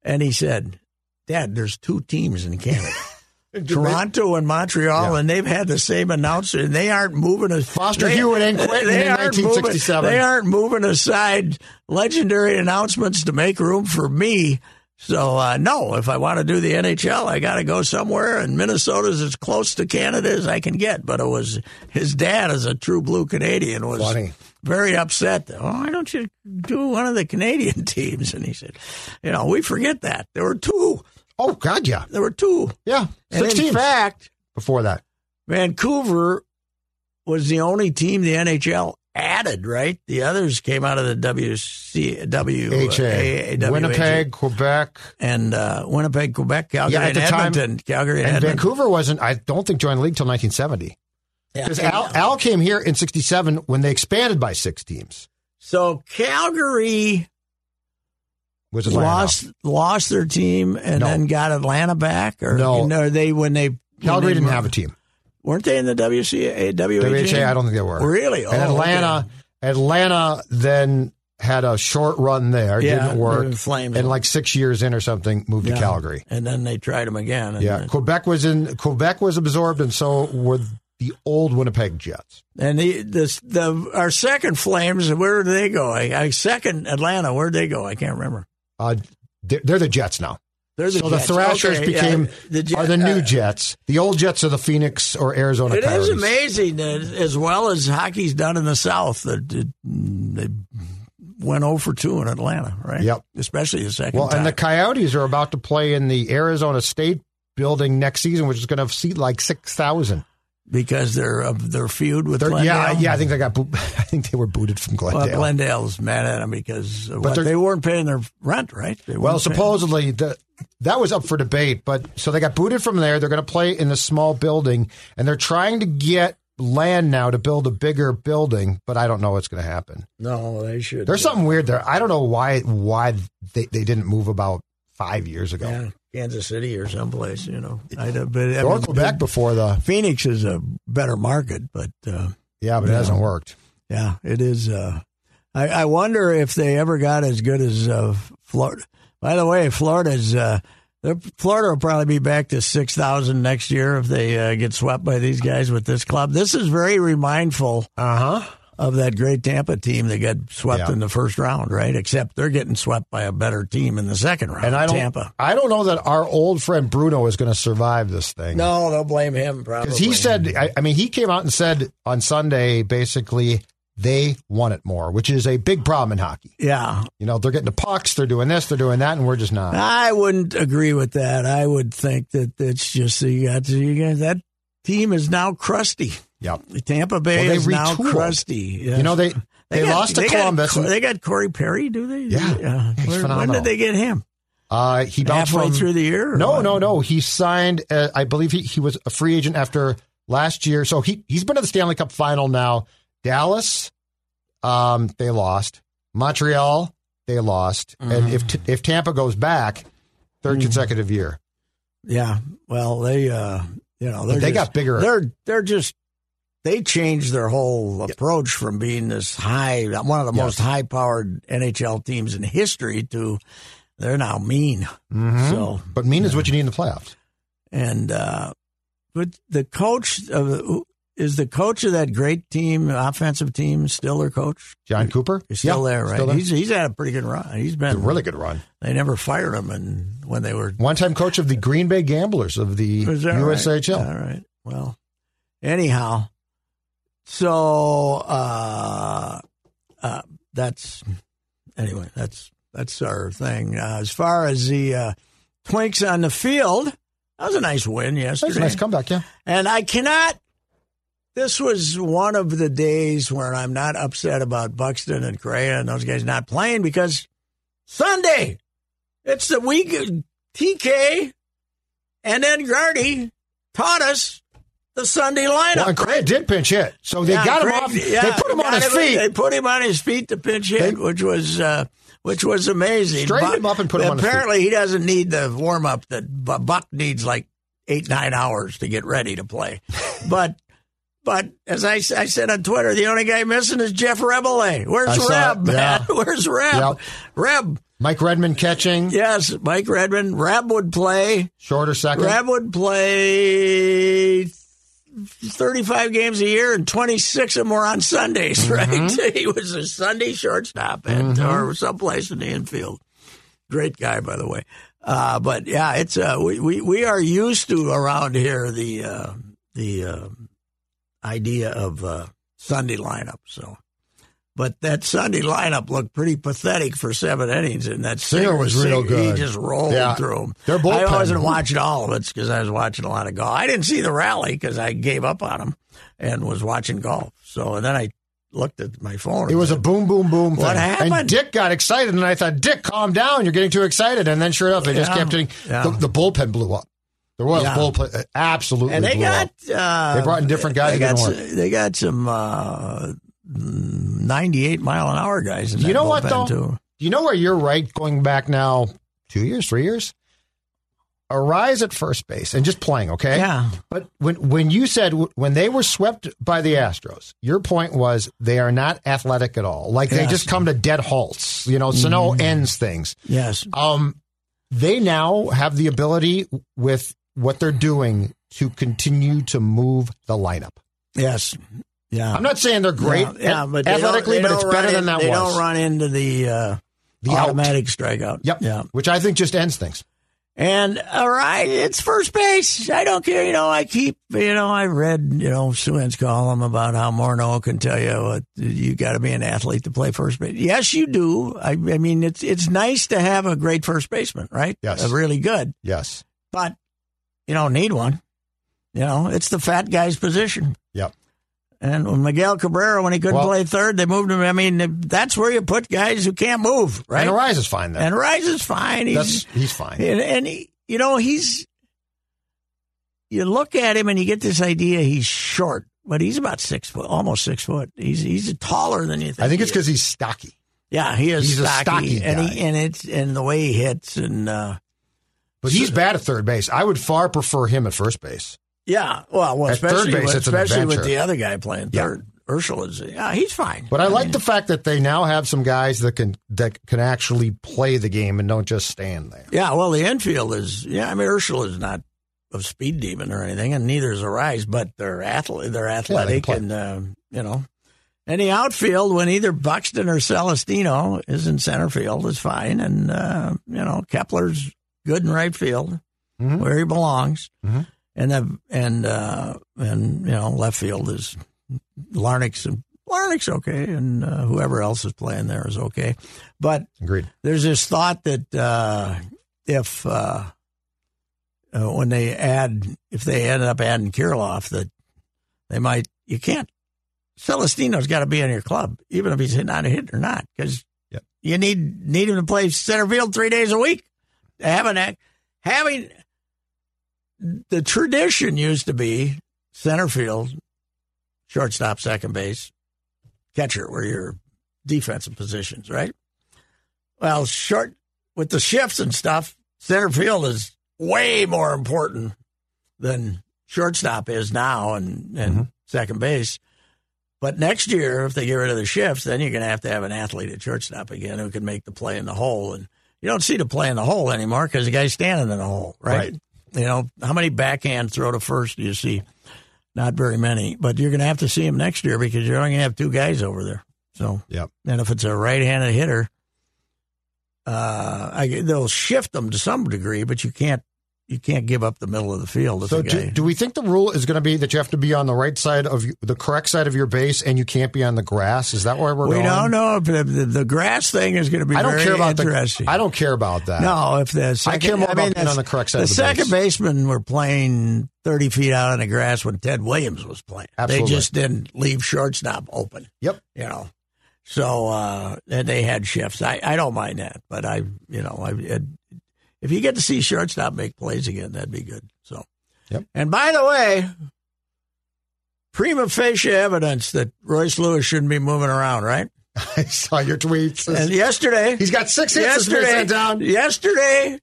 And he said, Dad, there's two teams in Canada. Toronto and Montreal, Yeah. and they've had the same announcer, and they aren't moving. As, Foster they- Hewitt ain't quitting they in aren't moving- 1967. They aren't moving aside legendary announcements to make room for me. So uh, no, if I want to do the NHL, I got to go somewhere, and Minnesota's as close to Canada as I can get. But it was his dad, as a true blue Canadian, was Funny. Very upset. Oh, why don't you do one of the Canadian teams? And he said, you know, we forget that there were two. Oh God, yeah, There were two. yeah, And six in teams fact, before that. Vancouver was the only team the NHL added, right? The others came out of the WC, W, Winnipeg, Quebec, and uh, Winnipeg, Quebec, Calgary, Yeah, at and the time- Edmonton. Calgary and, and Edmonton. Vancouver wasn't. I don't think joined the league till 1970 Yeah. Because Al, Al came here in '67 when they expanded by six teams. So Calgary Was Atlanta. lost lost their team and No. then got Atlanta back, or No. or they when they when Calgary they didn't were- have a team. Weren't they in the WCA, WHA, I don't think they were. Really? And Oh, Atlanta, Atlanta then had a short run there. Yeah, didn't work. Flames. And like six years in or something, moved Yeah. to Calgary. And then they tried them again. And, Yeah, Quebec was in. Quebec was absorbed, and so were the old Winnipeg Jets. And the, this, the our second Flames, where did they go? I, I second Atlanta, where'd they go? I can't remember. Uh, they're, they're the Jets now. They're the so Jets. the Thrashers Okay, became the Jet- are the new uh, Jets. The old Jets are the Phoenix or Arizona It Coyotes. is amazing that as well as hockey's done in the South, that it, they went 0 for 2 in Atlanta, right? Yep. Especially the second Well, time. and the Coyotes are about to play in the Arizona State building next season, which is going to seat like six thousand. Because they're uh, of their feud with Yeah, Glendale. yeah, I think they got. I think they were booted from Well, Glendale. Glendale's mad at them because of what, they're- weren't paying their rent, right? They Well, supposedly the, that was up for debate, but so they got booted from there. They're going to play in the small building, and they're trying to get land now to build a bigger building, but I don't know what's going to happen. no, they should. There's something weird there. I don't know why why they, they didn't move about five years ago. yeah, Kansas City or someplace, you know. I, but I Or mean, Quebec before the Phoenix is a better market, but uh, yeah, but it hasn't worked. yeah, it is. Uh, I, I wonder if they ever got as good as uh, Florida. By the way, Florida's. Uh, Florida will probably be back to six thousand next year if they uh, get swept by these guys with this club. This is very remindful Uh huh. Of that great Tampa team that got swept Yeah. in the first round, right? Except they're getting swept by a better team in the second round. And I don't, Tampa. I don't know that our old friend Bruno is going to survive this thing. No, they'll blame him probably. Because he said, I, I mean, he came out and said on Sunday basically they want it more, which is a big problem in hockey. "Yeah, You know, they're getting the pucks, they're doing this, they're doing that, and we're just not. I wouldn't agree with that. I would think that it's just you got to, you got that team is now crusty. Yep. Tampa Bay Well, they is now retooled. crusty. Yes. You know, they they, got- lost to they Columbus. Got, they got Corey Perry, do they? Yeah. He's Where- when did they get him? uh, he bounced Halfway from, through the year? No, what? no, no. He signed. Uh, I believe he, he was a free agent after last year. So he he's been to the Stanley Cup final now. Dallas, um, they lost. Montreal, they lost. Mm-hmm. And if t- if Tampa goes back, 3rd consecutive year. Yeah. Well, they, uh, you know, they're they just- got bigger. They're they're just they changed their whole approach from being this high, one of the most high powered NHL teams in history to they're now mean. Mhm. So But mean is what you need in the playoffs. and uh, but the coach of is the coach of that great team, offensive team, still their coach? John Cooper, He's still Yeah, there, right? still there. He's he's had a pretty good run. He's a been really good run. They never fired him, and when they were One time coach of the Green Bay Gamblers of the that right? USHL. All right. Well, anyhow, so uh, uh, that's anyway. That's that's our thing. Uh, as far as the uh, Twinks on the field, that was a nice win yesterday. a nice comeback, yeah. And I cannot. This was one of the days where I'm not upset about Buxton and Correa and those guys not playing because Sunday, it's the week. TK and then Gardy taught us the Sunday lineup. Well, and Craig did pinch hit, so they Yeah, got him off. yeah, they put him on his him- feet. They put him on his feet to pinch hit, They- which was uh, which was amazing. Straightened Buck- him up and put him on his feet. Apparently, he doesn't need the warm up that Buck needs, like eight nine hours to get ready to play. but but as I, I said on Twitter, the only guy missing is Jeff Reboulet. Where's I Reb, it, yeah. Where's Reb? Yep. Reb, Mike Redmond catching, yes, Mike Redmond. Reb would play. shorter second. Reb would play 35 games a year, and 26 of them were on Sundays, Mm-hmm. right? he was a Sunday shortstop at, or someplace in the infield. Great guy, by the way. Uh, but yeah, it's uh, we, we we are used to around here the uh, the uh, idea of uh, Sunday lineup. So, but that Sunday lineup looked pretty pathetic for seven innings, and that Singer was real good. He just rolled Yeah. through them. Their I wasn't watching all of it because I was watching a lot of golf. I didn't see the rally because I gave up on him and was watching golf. So and then I looked at my phone. It was a boom, boom, boom thing. What happened? And Dick got excited, and I thought, Dick, calm down. You're getting too excited. And then, sure enough, they just kept hitting. Yeah. The, the bullpen blew up. The Royals Yeah. bullpen uh, absolutely and they blew got up. uh, They brought in different guys They got, some, they got some uh, 98 mile an hour guys. You know what, though? Too. Do you know where you're right going back now two years, three years? Arraez at first base and just playing, okay? Yeah. But when when you said when they were swept by the Astros, your point was they are not athletic at all. Like they Yes. Mm-hmm. just come to dead halts. You know, Sano ends things. Yes. Um, they now have the ability with what they're doing to continue to move the lineup. Yes. Yeah. I'm not saying they're great Yeah, yeah, but athletically, but it's better run than in- that They was. don't run into the, uh, The out. automatic strikeout. Yep. Yeah. Which I think just ends things. And all right, it's first base. I don't care. You know, I keep. You know, I read. You know, Souhan's column about how Morneau can tell you what you got to be an athlete to play first base. Yes, you do. I, I mean, it's it's nice to have a great first baseman, right? Yes. A really good, Yes. but you don't need one. You know, it's the fat guy's position. And when Miguel Cabrera, when he couldn't Well- play third, they moved him. I mean, that's where you put guys who can't move, right? And Arraez is fine then. And Rice is fine. He's, he's fine. and, and he, you know, he's. You look at him and you get this idea he's short, but he's about six foot, almost six foot. He's he's taller than you think. I think it's because he's stocky. yeah, he is he's a stocky, stocky and guy. he and it's and the way he hits and uh, But he's bad at third base. I would far prefer him at first base. Yeah, well, well, especially base, with, especially with the other guy playing Yeah. third. Urshela is yeah, he's fine. But I like the fact that they now have some guys that can that can actually play the game and don't just stand there. Yeah, well, the infield is yeah. I mean, Urshela is not a speed demon or anything, and neither is Arraez, but they're athlete. They're athletic, play. and uh, you know, and the outfield when either Buxton or Celestino is in center field is fine, and uh, you know Kepler's good in right field Mhm. where he belongs, Mhm. And the and uh, and you know left field is Larnach's Larnach's okay, and uh, whoever else is playing there is okay, but Agreed. there's this thought that uh, if uh, uh, when they add, if they ended up adding Kirilloff, that they might, you can't. Celestino's got to be in your club, even if he's not a hit or not, because Yep. you need need him to play center field three days a week. Having that, having the tradition used to be center field, shortstop, second base, catcher, were your defensive positions, right? Well, short with the shifts and stuff, center field is way more important than shortstop is now and, and mm-hmm. second base. But next year, if they get rid of the shifts, then you're going to have to have an athlete at shortstop again who can make the play in the hole. And you don't see the play in the hole anymore because the guy's standing in the hole, right? Right. You know, how many backhand throw to first do you see? Not very many. But you're going to have to see him next year because you're only going to have two guys over there. So Yep. and if it's a right-handed hitter, uh, I, they'll shift them to some degree, but you can't you can't give up the middle of the field So do, do we think the rule is going to be that you have to be on the right side of the correct side of your base and you can't be on the grass? Is that where we're we going? don't know if the, the, the grass thing is going to be I don't very care about interesting. the. I don't care about that. No, if the second, I care more I about mean, being on the correct side The of the second base. basemen were playing thirty feet out on the grass when Ted Williams was playing. Absolutely. They just didn't leave shortstop open. Yep. You know, so uh, and they had shifts. I, I don't mind that, but I you know I it, if you get to see shortstop make plays again, that'd be good. So. Yep. And by the way, prima facie evidence that Royce Lewis shouldn't be moving around, right? I saw your tweets. And yesterday, He's got six hits. Yesterday, sent down. yesterday,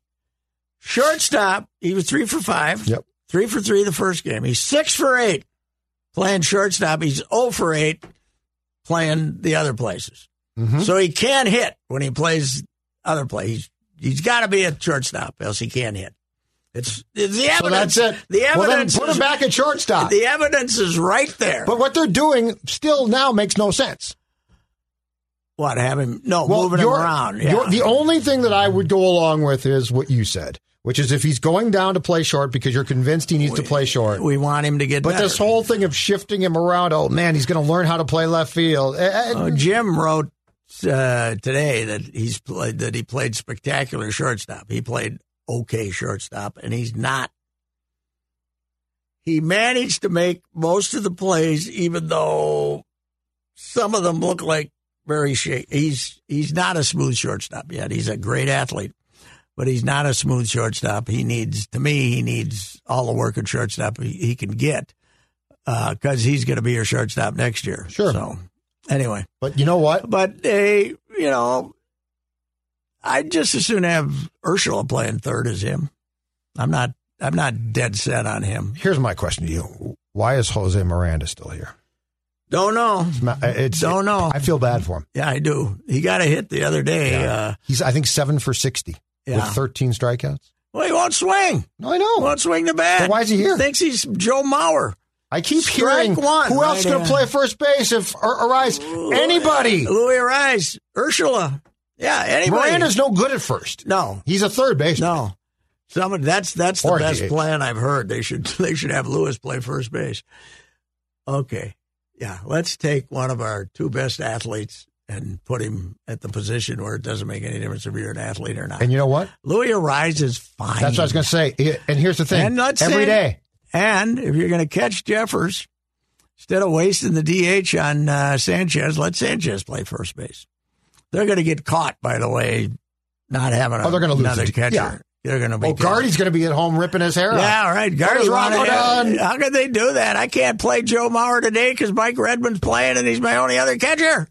shortstop, he was three for five. Yep. Three for three the first game. He's six for eight playing shortstop. He's 0 for eight playing the other places. Mhm. So he can't hit when he plays other plays. He's, got to be at shortstop, else he can't hit. It's, it's the evidence. That's it. The well, evidence. put is, him back at shortstop. The evidence is right there. but what they're doing still now makes no sense. what? Have him? No, moving him around. Yeah. the only thing that I would go along with is what you said, which is if he's going down to play short because you're convinced he needs to play short. we want him to get But better. this whole thing of shifting him around, oh man, he's going to learn how to play left field. Eh, eh, Uh, Jim wrote uh, today that he's played that he played spectacular shortstop. He played okay shortstop, and he's not. He managed to make most of the plays, even though some of them look like very shaky. He's he's not a smooth shortstop yet. He's a great athlete, but he's not a smooth shortstop. He needs, to me, he needs all the work at shortstop he, he can get because he's going to be your shortstop next year. Sure. So anyway, but you know what? but they, you know, I'd just as soon have Urshela playing third as him. I'm not. I'm not dead set on him. Here's my question to you: Why is Jose Miranda still here? Don't know. It's, ma- it's Don't know. I feel bad for him. Yeah, I do. He got a hit the other day. Uh, He's I think seven for sixty Yeah. with 13 strikeouts. well, he won't swing. No, I know. Won't swing the bat. But why is he here? Thinks he's Joe Mauer. I keep Strike hearing one, who else right going to play first base if Arraez? Anybody. Louis Rice, Urshela. Yeah, anybody. Miranda's no good at first. no, He's a third baseman. no. Somebody that's that's the Or best DH. plan I've heard. They should they should have Lewis play first base. Okay, yeah. Let's take one of our two best athletes and put him at the position where it doesn't make any difference if you're an athlete or not. And you know what? Luis Arraez is fine. That's what I was going to say. And here's the thing: And let's every say- day, And if you're going to catch Jeffers, instead of wasting the DH on uh, Sanchez, let Sanchez play first base. They're going to get caught, by the way, not having a, Oh, they're gonna lose another the- catcher. yeah. They're going to be oh, Gardy's going to be at home ripping his hair. Yeah, right. What Guardy is Rocco wanted- done? How could they do that? I can't play Joe Mauer today because Mike Redmond's playing and he's my only other catcher.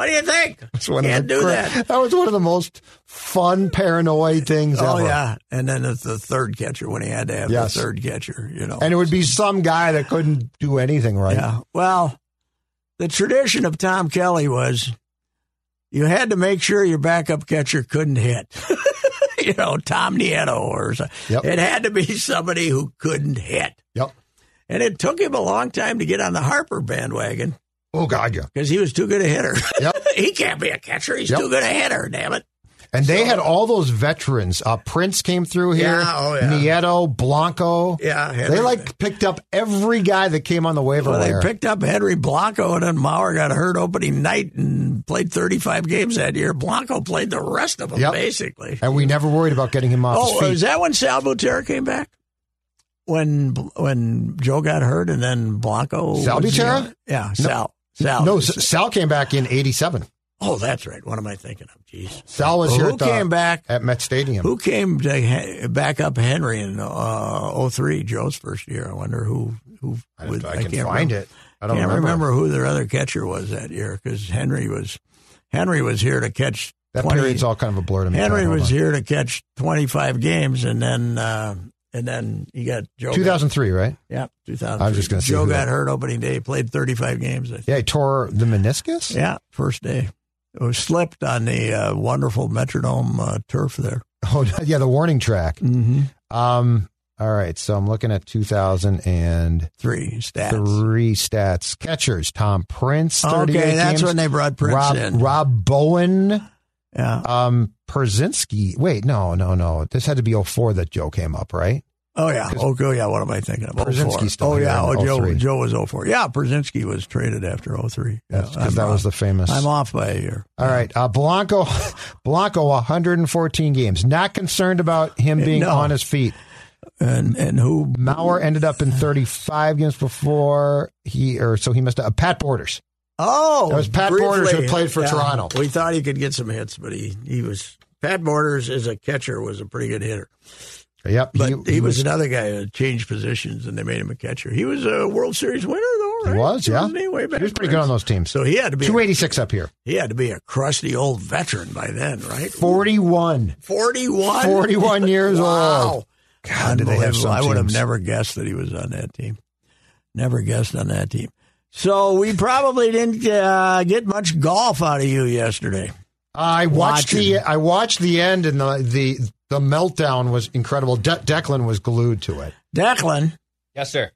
What do you think? That's one can't the do that. That was one of the most fun paranoid things Oh ever. yeah, and then it's the third catcher when he had to have Yes. the third catcher. You know, And it would be some guy that couldn't do anything right. Yeah. Well, the tradition of Tom Kelly was you had to make sure your backup catcher couldn't hit. you know, Tom Nieto or so. Yep. It had to be somebody who couldn't hit. Yep. And it took him a long time to get on the Harper bandwagon Oh God, yeah. because he was too good a hitter. Yep. he can't be a catcher. He's Yep. too good a hitter, damn it. And they had all those veterans. Uh, Prince came through here. Yeah, oh, yeah. Nieto, Blanco. Yeah, They like picked up every guy that came on the waiver Well, they picked up Henry Blanco, and then Mauer got hurt opening night and played 35 games that year. Blanco played the rest of them, Yep. basically. and we never worried about getting him off Oh, is that when Sal Butera came back? When when Joe got hurt and then Blanco? Sal was Butera? Yeah, Sal. Sal. no, Sal came back in '87. Oh, that's right. What am I thinking of? Jeez. Sal was Well, here who at, the- came back? at Met Stadium. Who came to ha- back up Henry in uh, 03, Joe's first year? I wonder who. who I, would- I can can't find remember. it. I don't can't remember. remember. who their other catcher was that year because Henry was Henry was here to catch. That 20 period's all kind of a blur to me. Henry was on. here to catch twenty five games, and then uh, and then he got Joe. got- 2003, right? Yeah, 2000. I was just gonna say Joe got hurt opening day. Played 35 games. I think. Yeah, he tore the meniscus. Yeah, first day. It was slipped on the uh, wonderful Metrodome uh, turf there. Oh, yeah, the warning track. Mm-hmm. Um. All right, so I'm looking at 2003 stats. Three stats. stats. Catchers: Tom Prince. Okay, that's games. when they brought Prince Rob, in. Rob Bowen. Yeah. Um, Pierzynski. Wait, no, no, no. This had to be 04 that Joe came up, right? Oh yeah. Oh Okay. Yeah. What am I thinking of? Pierzynski's 04. still Oh yeah. Oh Joe. 03. Joe was 04. Yeah. Brzezinski was traded after 03. Yeah, Because that was the famous. I'm off by a year. All right, uh, Blanco, Blanco, 114 games. Not concerned about him being No. on his feet. And and who? Mauer ended up in 35 games before he, or so he missed. Uh, Pat Borders. Oh, That was Pat Borders who played for Toronto. We thought he could get some hits, but he he was Pat Borders as a catcher was a pretty good hitter. Yep, But he, was, another guy who changed positions and they made him a catcher. He was a World Series winner though, He was, yeah. He, way back He was pretty good on those teams. So he had to be a, 286 up here. he had to be a crusty old veteran by then, right? 41. 41? 41 years wow. old. God, did they have Unbelievable. I would have never guessed that he was on that team. Never guessed on that team. So we probably didn't uh, get much golf out of you yesterday. I watched Watching. the I watched the end and the the the meltdown was incredible. De- Declan was glued to it. Declan, Yes, sir.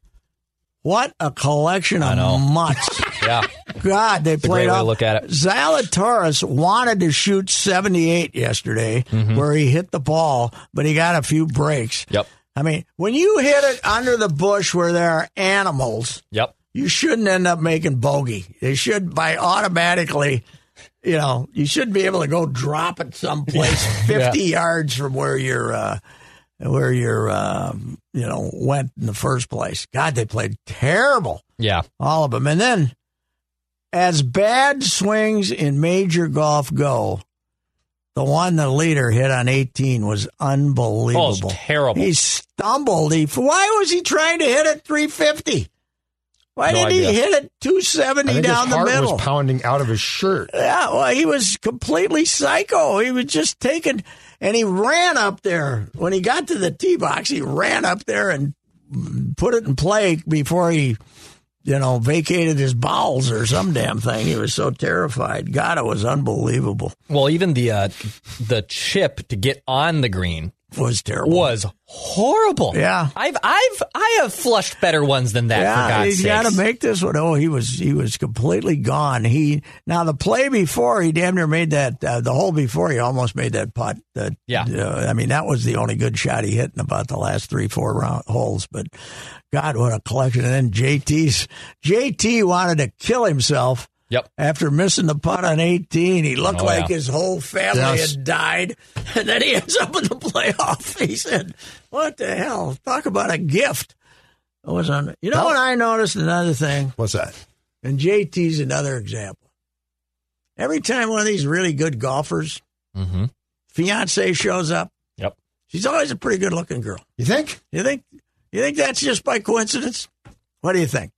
what a collection of know. mutts. Yeah. God, they a played great way to off. look at it. Zalatoris wanted to shoot 78 yesterday, where he hit the ball, but he got a few breaks. Yep. I mean, when you hit it under the bush where there are animals, Yep. You shouldn't end up making bogey. They should by automatically, you know, you should be able to go drop it someplace fifty yards from where you're, uh, where you're, um, you know, went in the first place. God, they played terrible, Yeah. all of them. And then, as bad swings in major golf go, the one the leader hit on 18 was unbelievable. Oh, it's terrible. He stumbled. He why was he trying to hit at 350? Why No did he idea. hit it I 270 think down his the heart middle? was pounding out of his shirt. Yeah, well, he was completely psycho. He was just taking, and he ran up there when he got to the tee box. He ran up there and put it in play before he, you know, vacated his bowels or some damn thing. He was so terrified. God, it was unbelievable. Well, even the uh, the chip to get on the green It was terrible. was horrible. Yeah. I've I've I have flushed better ones than that. for Yeah, sakes. got to make this one. Oh, he was he was completely gone. He now the play before he damn near made that uh, the hole before he almost made that putt. That Yeah. uh, I mean that was the only good shot he hit in about the last three four round holes. But God, what a collection! And then JT's JT wanted to kill himself. Yep. After missing the putt on 18, he looked Oh, like yeah. his whole family Yes. had died. And then he ends up in the playoff. He said, What the hell? Talk about a gift. I was on. You know No. what I noticed? Another thing, What's that? and JT's another example. Every time one of these really good golfers, mm-hmm. fiance shows up, Yep. she's always a pretty good looking girl. You think? You think? You think that's just by coincidence? What do you think?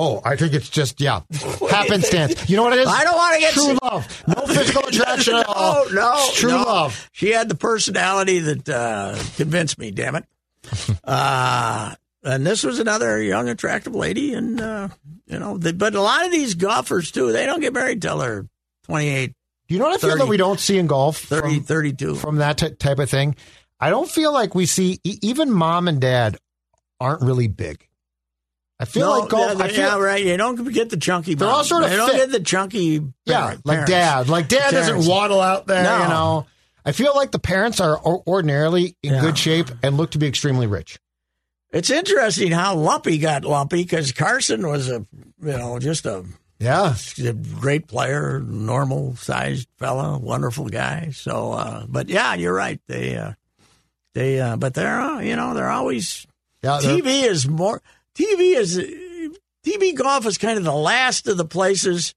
Oh, I think it's just yeah, happenstance. You know what it is? I don't want to get true sick. love, no physical attraction at all. No, no, It's true no. love. She had the personality that uh, convinced me. Damn it! uh, and this was another young, attractive lady, and uh, you know, but a lot of these golfers too, they don't get married till they're 28, Do you know what I feel that we don't see in golf 30, from, 32. from that t- type of thing? I don't feel like we see e- even mom and dad aren't really big. I feel No, like golf. Yeah, I feel, yeah, right. You don't get the chunky. They're all sort of They don't get the chunky. yeah, parent- like parents. dad. Like dad Parents. doesn't waddle out there. No. You know. I feel like the parents are ordinarily in Yeah. good shape and look to be extremely rich. It's interesting how Lumpy got lumpy because Carson was a, you know, just a Yeah. a great player, normal sized fella, wonderful guy. So, uh, but yeah, you're right. They, uh, they, uh, but they're, uh, you know, they're always Yeah. they're- TV is more TV is TV golf is kind of the last of the places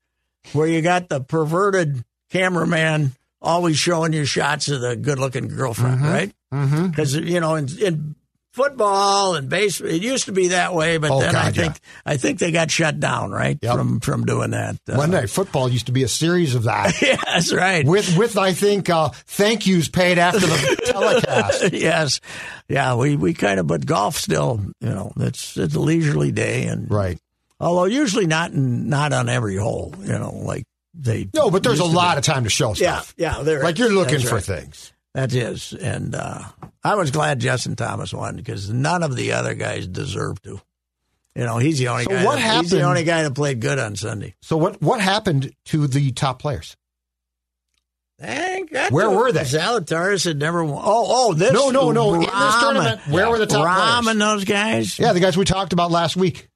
where you got the perverted cameraman always showing you shots of the good looking girlfriend, right? Mhm. Because you know, in, in football and baseball, it used to be that way, but Oh, then I God, yeah. think I think they got shut down, right, Yep. from from doing that. Uh, Monday Football used to be a series of that. yeah, that's right. with with I think uh, thank yous paid after the telecast. yes, yeah, we, we kind of, but golf still, you know, it's it's a leisurely day, and Right. although usually not in, not on every hole, you know, like they. No, but there's a lot be. of time to show stuff. yeah, there. Like you're looking for right. things. That is, and uh, I was glad Justin Thomas won because none of the other guys deserve to. You know, he's the only So guy. what that, He's the only guy that played good on Sunday. So what what happened to the top players? Thank God. Where were they? Zalatoris had never won. Oh, oh, this. No, no, no. In this tournament, where were the top Rahm players? and those guys? Yeah, the guys we talked about last week.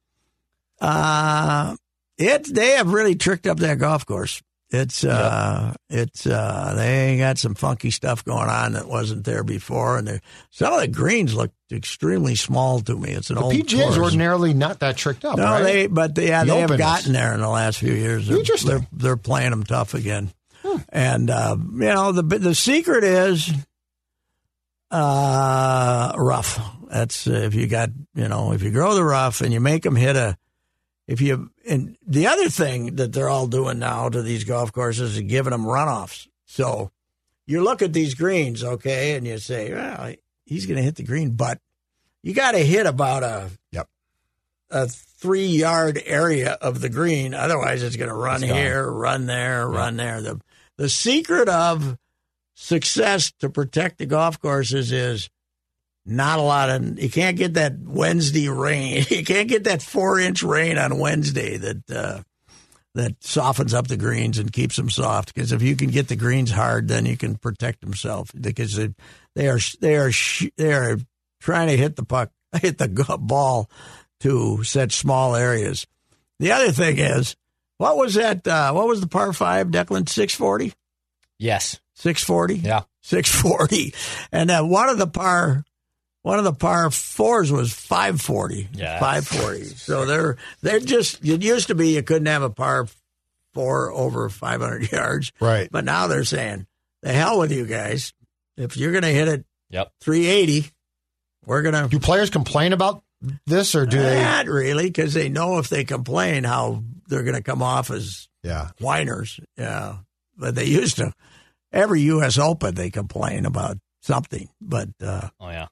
Uh, it they have really tricked up that golf course. It's uh, it's uh, they got some funky stuff going on that wasn't there before, and some of the greens look extremely small to me. It's an The old PGA is ordinarily not that tricked up, No, right? they but they, yeah, The they have gotten there in the last few years. They're, Interesting. They're, they're playing them tough again, and uh, you know the the secret is uh, rough. That's uh, if you got you know if you grow the rough and you make them hit a if you and the other thing that they're all doing now to these golf courses is giving them runoffs. So you look at these greens, okay, and you say, well, he's going to hit the green, but you got to hit about a Yep. a three yard area of the green. Otherwise, it's going to run here, run there, run there. The the secret of success to protect the golf courses is not a lot of. You can't get that Wednesday rain. You can't get that four inch rain on Wednesday that. Uh, that softens up the greens and keeps them soft. Because if you can get the greens hard, then you can protect themselves. Because they, they are they are they are trying to hit the puck, hit the ball to such small areas. The other thing is, what was that? Uh, what was the par five, Declan? Six forty. Yes. Six forty. Yeah. Six forty. And then one of the par one of the par fours was five forty. Yes. Five forty. So they're they're just it used to be you couldn't have a par four over five hundred yards. Right. But now they're saying, the hell with you guys. If you're gonna hit it Yep. three eighty, we're gonna Do players complain about this, or do they? Not really, because they know if they complain how they're going to come off as Yeah. whiners. Yeah, but they used to. Every U.S. Open, they complain about something, but uh, Oh yeah.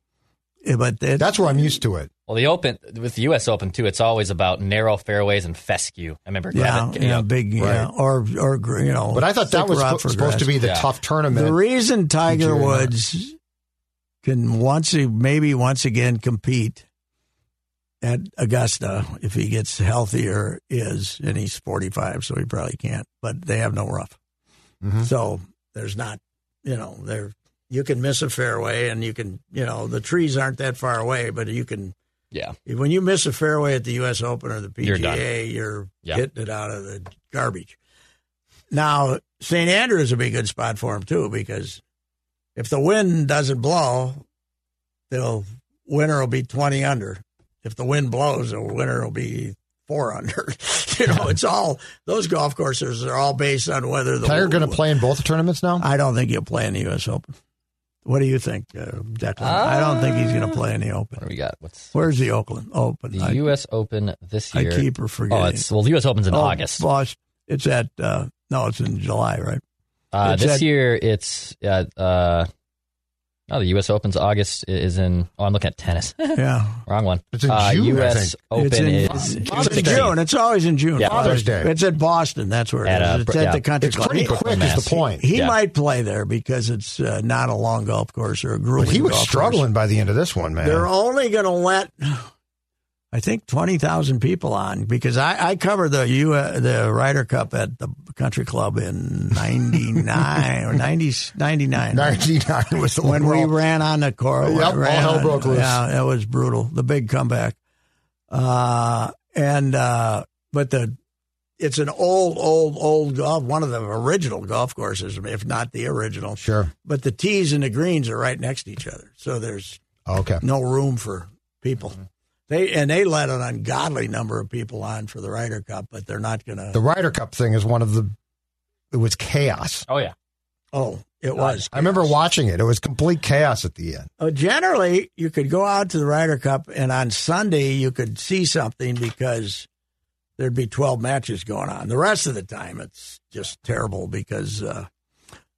But it, That's where I'm used to it. Well, the Open with the U.S. Open too, it's always about narrow fairways and fescue. I remember yeah, Kevin, yeah, know, big, yeah, or or you know. But I thought that was around spo- for supposed to be the Yeah. tough tournament. The reason Tiger PGA or not. Woods can once maybe once again compete at Augusta if he gets healthier is and he's 45 so he probably can't but they have no rough. Mhm. So there's not you know there you can miss a fairway and you can you know the trees aren't that far away but you can yeah, when you miss a fairway at the U.S. Open or the PGA, You're you're. Yeah. hitting it out of the garbage. Now, St. Andrews would be a good spot for him too, because if the wind doesn't blow, the winner will be twenty under. If the wind blows, the winner will be four under. you know, it's all those golf courses are all based on whether the Tiger going to play in both tournaments now? I don't think he'll play in the U.S. Open. What do you think, uh, Declan? I don't think he's going to play in the Open. what do we got? What's Where's the Oakland Open? the I- U.S. Open this year. I keep her forgetting. oh, it's well, the U.S. Open's in Oh, August. Boss, it's at uh, no, it's in July, right? Uh, this at- year, it's uh, uh, oh, the U.S. Open's August is in. Oh, I'm looking at tennis. Yeah, Wrong one. It's in uh, June, I U.S. think. Open it's in, is it's Father's in June. It's always in June. Yeah. Father's Day. It's at Boston. That's where it At, is. uh, It's yeah. at the country It's club. pretty He- quick, is the point. He Yeah. might play there because it's uh, not a long golf course or a grueling. But he was golf course. struggling by the end of this one, man. They're only going to let, I think, twenty thousand people on because I, I covered the U uh, the Ryder Cup at the country club in ninety nine or 90, 99. 99 was the when we ran on the court. Yep, all hell broke loose. Yeah, it was brutal. The big comeback. Uh, and uh, but the it's an old, old, old golf. One of the original golf courses, if not the original. Sure. But the tees and the greens are right next to each other, so there's Okay. no room for people. They and they let an ungodly number of people on for the Ryder Cup, but they're not going to. The Ryder Cup thing is one of the. It was chaos. Oh yeah. Oh, it was. I remember watching it. It was complete chaos at the end. Uh, generally, you could go out to the Ryder Cup, and on Sunday you could see something because there'd be twelve matches going on. The rest of the time, it's just terrible because uh,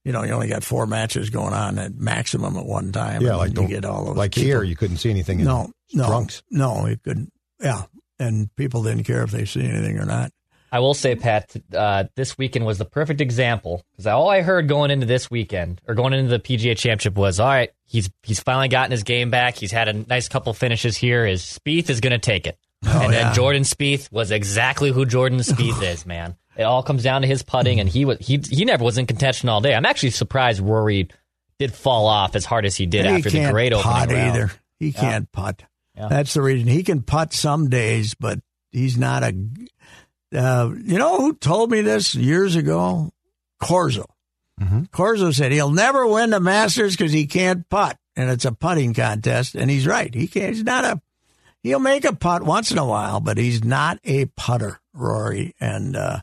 you know you only got four matches going on at maximum at one time. Yeah, like you the- get all those Like people. here, you couldn't see anything. In No, no, drunks. no, you couldn't. Yeah, and people didn't care if they see anything or not. I will say, Pat, uh, this weekend was the perfect example because all I heard going into this weekend or going into the PGA Championship was, all right, he's he's finally gotten his game back. He's had a nice couple finishes here. Is His Spieth is going to take it, and Oh, yeah. then Jordan Spieth was exactly who Jordan Spieth is, man. It all comes down to his putting, and he was he he never was in contention all day. I'm actually surprised Rory did fall off as hard as he did And after he the can't great opening putt round. either. He can't putt. Yeah. That's the reason he can putt some days, but he's not a. Uh, you know who told me this years ago? Corzo. Mm-hmm. Corzo said he'll never win the Masters because he can't putt, and it's a putting contest. And he's right. He can't. He's not a. He'll make a putt once in a while, but he's not a putter, Rory. And uh,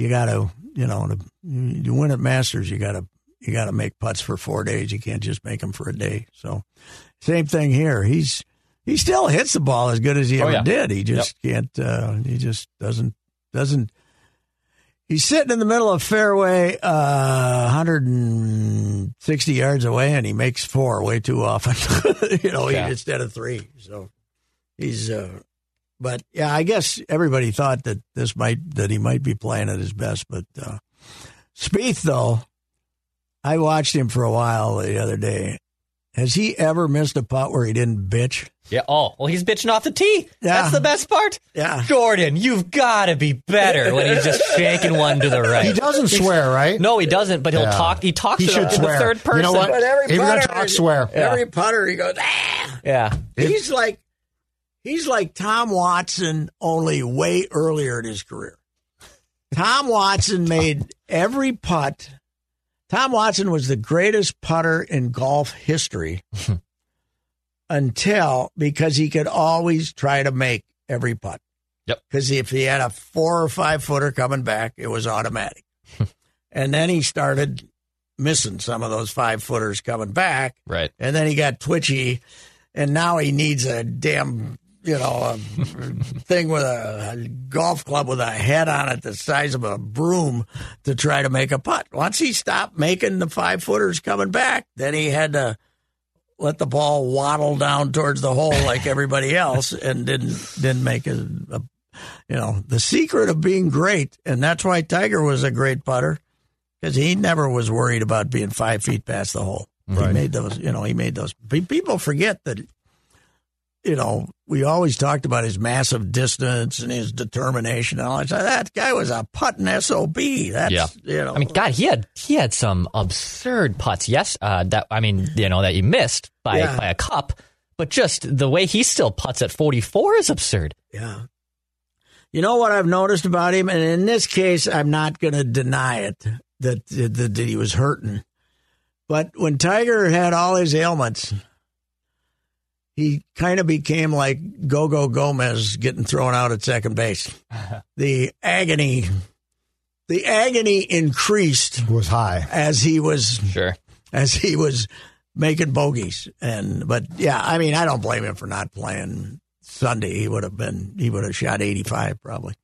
you got to, you know, to, you win at Masters, you got to you got to make putts for four days. You can't just make them for a day. So, same thing here. He's he still hits the ball as good as he Oh, ever yeah. did. He just can't. Uh, he just doesn't doesn't. He's sitting in the middle of fairway, uh, 160 yards away, and he makes four way too often. you know, he- Yeah. instead of three. So he's. Uh, but yeah, I guess everybody thought that this might that he might be playing at his best. But uh, Spieth, though, I watched him for a while the other day. Has he ever missed a putt where he didn't bitch? Yeah. Oh, well, he's bitching off the tee. Yeah. That's the best part. Yeah. Jordan, you've got to be better when he's just shaking one to the right. He doesn't swear, right? No, he doesn't. But he'll Yeah. talk. He talks He to should the, in swear. the third person. You know what? But every If you're gonna putter- talk, swear. Every putter, he goes, ah. Yeah. He's like, he's like Tom Watson, only way earlier in his career. Tom Watson made every putt. Tom Watson was the greatest putter in golf history until because he could always try to make every putt. Yep. Because if he had a four or five footer coming back, it was automatic. and then he started missing some of those five footers coming back. Right. And then he got twitchy, and now he needs a damn you know, a thing with a, a golf club with a head on it the size of a broom to try to make a putt. Once he stopped making the five footers coming back, then he had to let the ball waddle down towards the hole like everybody else and didn't didn't make a, a you know the secret of being great. And that's why tiger was a great putter because he never was worried about being five feet past the hole. He made those you know he made those. People forget that you know we always talked about his massive distance and his determination and all that that guy was a putting sob that's Yeah. you know I mean, God, he had he had some absurd putts. Yes, uh, that I mean, you know, that you missed by Yeah. by a cup, but just the way he still puts at 44 is absurd. Yeah. You know what I've noticed about him, and in this case, I'm not going to deny it that, that that he was hurting. But when Tiger had all his ailments, he kind of became like Gogo Gomez getting thrown out at second base. the agony, the agony increased was high. as he was Sure. as he was making bogeys. And but yeah, I mean, I don't blame him for not playing Sunday. He would have been he would have shot 85 probably.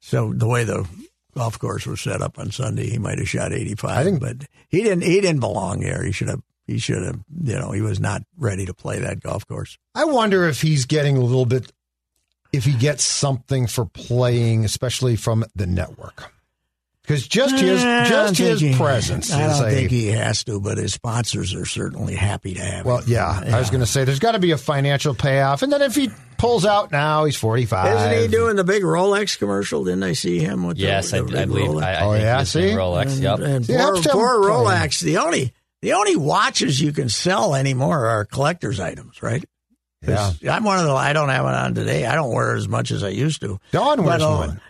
So the way the golf course was set up on Sunday, he might have shot 85. I think- but he didn't he didn't belong there. He should have he should have, you know, he was not ready to play that golf course. I wonder if he's getting a little bit, if he gets something for playing, especially from the network. Because just his I just his he- presence I don't a think he has to, but his sponsors are certainly happy to have well. him. Yeah, I was going to say there's got to be a financial payoff, and then if he pulls out now, he's 45. Isn't he doing the big Rolex commercial? Didn't I see him with Yes, the, I, the I big believe. Rolex? I, I Oh, yeah? See? Rolex. And, yep. and See, poor, poor. Rolex. The only the only watches you can sell anymore are collector's items, right? 'Cause I'm one of the. I don't have it on today. I don't wear as much as I used to. Dawn wears But, uh, one.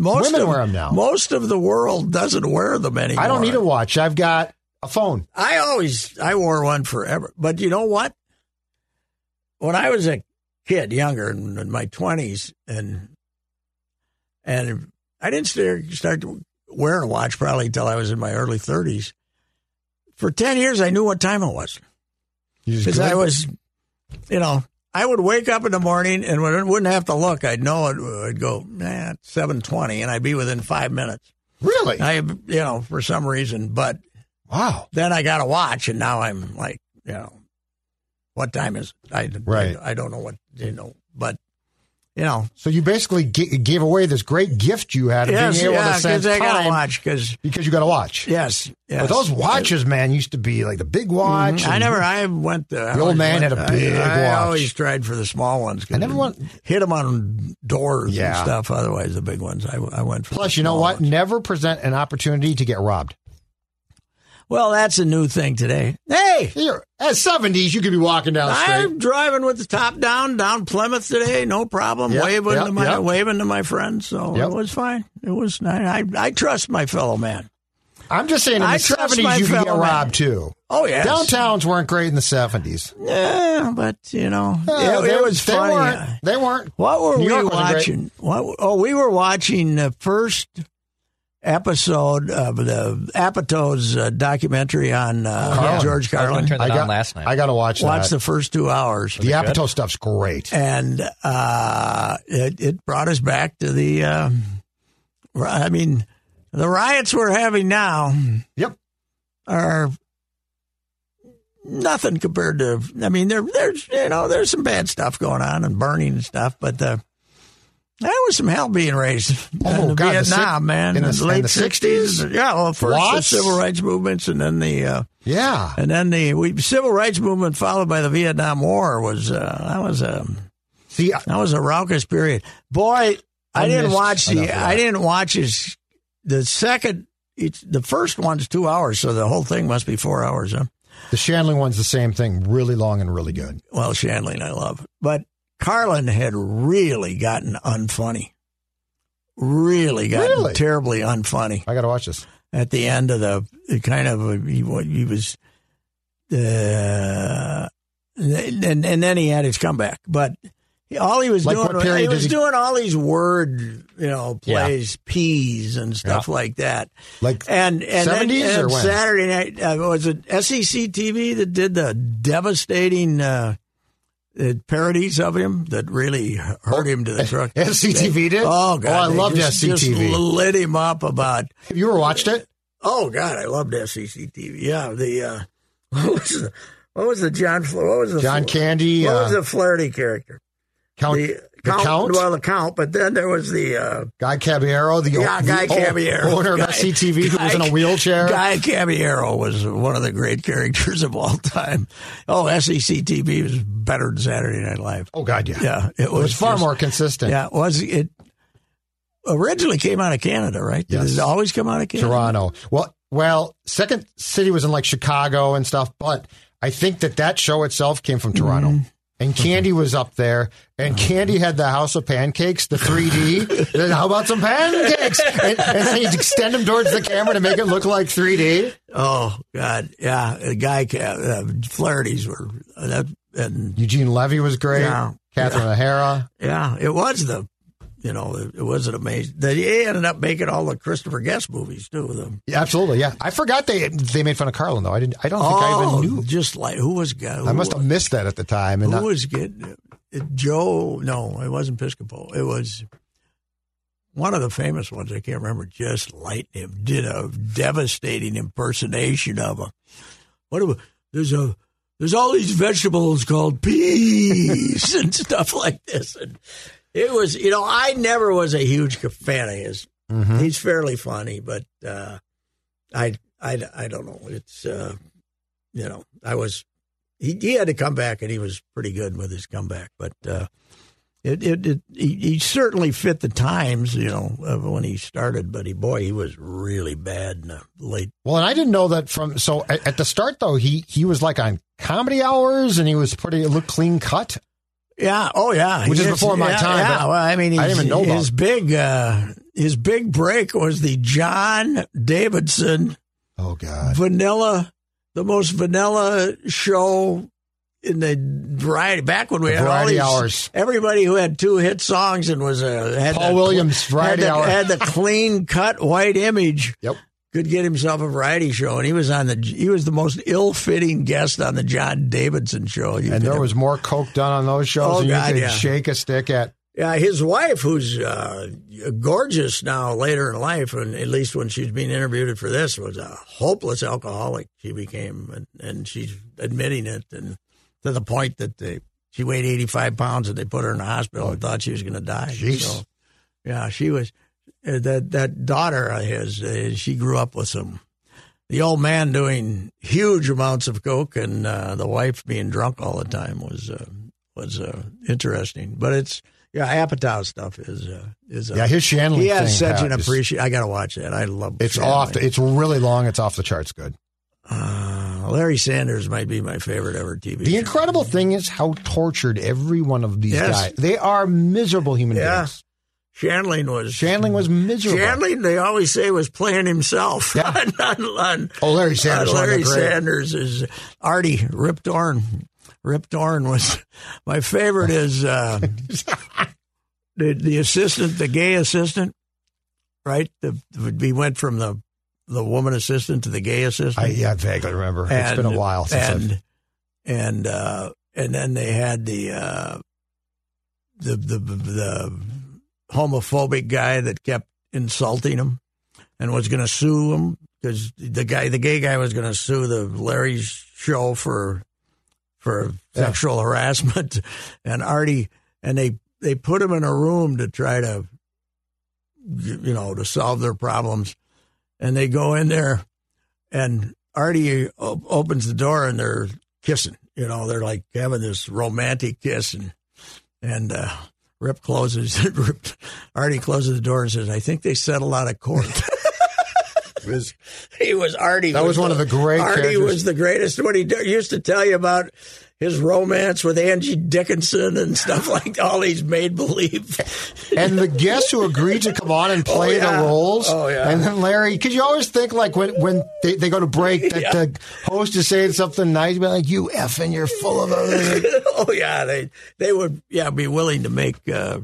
most women of, wear 'em now. Most of the world doesn't wear them anymore. I don't need a watch. I've got a phone. I always I wore one forever. But you know what? When I was a kid, younger in, in my twenties, and and I didn't start start wearing a watch probably until I was in my early thirties. For ten years, I knew what time it was because I was, you know, I would wake up in the morning and wouldn't have to look. I'd know it. I'd go, nah, seven twenty, and I'd be within five minutes. really. I, you know, for some reason, but wow. then I got a watch, and now I'm like, you know, what time is it? I, Right. I, I don't know what you know, but you know, So you basically g- gave away this great gift you had of yes, being able yeah, to sense because I got to watch. Because because you got to watch. yes, yes, But those watches, man, used to be like the big watch. Mhm. I never. I went. To, The old man had a big I, I always tried for the small ones. 'cause I never went- hit them on doors and stuff. Otherwise, the big ones. I, I went for. Plus, you know what? ones. Never present an opportunity to get robbed. Well, that's a new thing today. Hey, Here, at seventies, you could be walking down the street. I'm driving with the top down down Plymouth today, no problem. Yep, waving yep, to my yep. waving to my friends, so it was fine. It was I, I I trust my fellow man. I'm just saying, in I the seventies, you could get fellow man. robbed too. Oh yeah, Downtowns weren't great in the seventies. Yeah, but you know, uh, Yeah, it, they, it was they funny. Weren't, they weren't. What were New we York wasn't great. watching? What? Oh, we were watching the first episode of the Apatow's uh, documentary on uh, Carlin. George Carlin. gonna turn that I got on last night. I got to watch Watched that. the first two hours. the Apatow stuff's great. and uh, it, it brought us back to the. Uh, I mean, the riots we're having now Yep. are nothing compared to. I mean, there, there's you know there's some bad stuff going on and burning and stuff, but uh, there was some hell being raised Oh, in God, the Vietnam, man, in in the- the, in late the sixties. 60s? Yeah, well, first the civil rights movements, and then the. Uh, Yeah. and then the we, civil rights movement followed by the Vietnam War was uh, that was a See, that was a raucous period. Boy, I, I didn't watch the. I didn't watch his the second. It's the first one's two hours, so the whole thing must be four hours. Huh? the Shandling one's the same thing, really long and really good. Well, Shandling, I love, but Carlin had really gotten unfunny. Really gotten Really? terribly unfunny. I got to watch this. at the end of the kind of he, he was uh, and and then he had his comeback but all he was Like doing was, he was he- doing all these word you know Yeah. plays peas and stuff like that Like and and then 70s or and? Saturday night uh, was it SCTV that did the devastating uh, uh, parodies of him that really hurt him to the truck. SCTV did? Oh God, Oh, I loved just, Just lit him up about. Have you ever watched it? Oh God, I loved SCTV. Yeah, the uh, what was the what was the John what was the John Candy, What uh, was the Flaherty character? Count, The, the Count, Well, the count, but then there was the uh, Guy Caballero, the, yeah, Guy Caballero, owner of Guy- SCTV, who was in a wheelchair. Guy Caballero was one of the great characters of all time. Oh, SCTV was better than Saturday Night Live. oh God, yeah, Yeah, it it was, was far just- more consistent. Yeah, it was it originally came out of Canada, right? Did Yes. it always come out of Canada? Toronto. Well, well, Second City was in like Chicago and stuff, but I think that that show itself came from Toronto. Mm-hmm. And Candy was up there, and Candy had the House of Pancakes, the 3D. Then How about some pancakes? And, and then he'd extend them towards the camera to make it look like 3D. Oh God, yeah. The guy, uh, Flaherty's were uh, that, and Eugene Levy was great. Yeah. Catherine O'Hara. yeah, it was the, you know, it, it was an amazing. They ended up making all the Christopher Guest movies too. The, Yeah, absolutely. Yeah, I forgot they they made fun of Carlin though. I didn't. I don't think I oh, even knew. just like who was guy? I must have missed that at the time. And Who not, was getting it, Joe? No, it wasn't Piscopo. It was one of the famous ones. I can't remember. Just lighting him did a devastating impersonation of him. What? A, there's a there's all these vegetables called peas and stuff like this, and it was you know I never was a huge fan of his. Mhm. He's fairly funny, but uh, I, I I don't know. It's uh, you know I was he, he had to come back and he was pretty good with his comeback, but uh, it it, it he, he certainly fit the times, you know, when he started. But he boy, he was really bad in the late. Well, and I didn't know that from. So at, at the start though, he he was like on comedy hours, and he was pretty look clean cut. Yeah, oh yeah, Which is before my yeah, time, Yeah, well, I mean, I didn't even know about his big uh, his big break was the John Davidson Oh God. vanilla, the most vanilla show in the variety. Back when we had all these, hours. everybody who had two hit songs and was a had Paul the- Williams, had the, Hour. had the clean cut white image. Yep. Could get himself a variety show, and he was on the he was the most ill fitting guest on the John Davidson show. And there ever- was more coke done on those shows Oh, than God, you could yeah. shake a stick at. Yeah, his wife, who's uh, gorgeous now later in life, and at least when she's being interviewed for this, was a hopeless alcoholic. She became, and, and she's admitting it, and to the point that they she weighed eighty five pounds, and they put her in the hospital and thought she was going to die. Jeez. So, yeah, she was that that daughter of his. Uh, she grew up with him. The old man doing huge amounts of coke, and uh, the wife being drunk all the time was uh, was uh, interesting. But it's yeah, Apatow stuff is uh, is uh, Yeah, his Shandling He has thing, such an appreciation. I got to watch that. I love. It's Shandling. off. The, it's really long. It's off the charts. Good. Uh, Larry Sanders might be my favorite ever TV. The show. incredible thing is how tortured every one of these Yes. guys. They are miserable human Yeah. beings. Shandling was Shandling was miserable. Shandling. They always say was playing himself. Yeah. on, on, on, Oh, Larry Sanders. on one of the Larry Sanders is Artie Rip Torn. Rip Torn was my favorite. Is uh, the the assistant, the gay assistant, right? The, he went from the the woman assistant to the gay assistant. I, yeah, I vaguely remember. It's been a while since I've and and uh, and then they had the uh, the the the homophobic guy that kept insulting him and was going to sue him because the guy the gay guy was going to sue the Larry's show for for Yeah. sexual harassment and Artie and they they put him in a room to try to you know to solve their problems and they go in there and Artie o- opens the door and they're kissing. You know, they're like having this romantic kiss, and and uh, Rip closes. Rip, Artie closes the door and says, "I think they settled out of court." was he was Artie? That was one of the great Artie characters. was the greatest. What he d- used to tell you about his romance with Angie Dickinson and stuff like all these made believe. and the guests who agreed to come on and play yeah. the roles. Oh, yeah. And then Larry, because you always think like when when they, they go to break that Yeah. the host is saying something nice, be like, "You effing, you're full of it." oh yeah, they they would yeah be willing to make uh,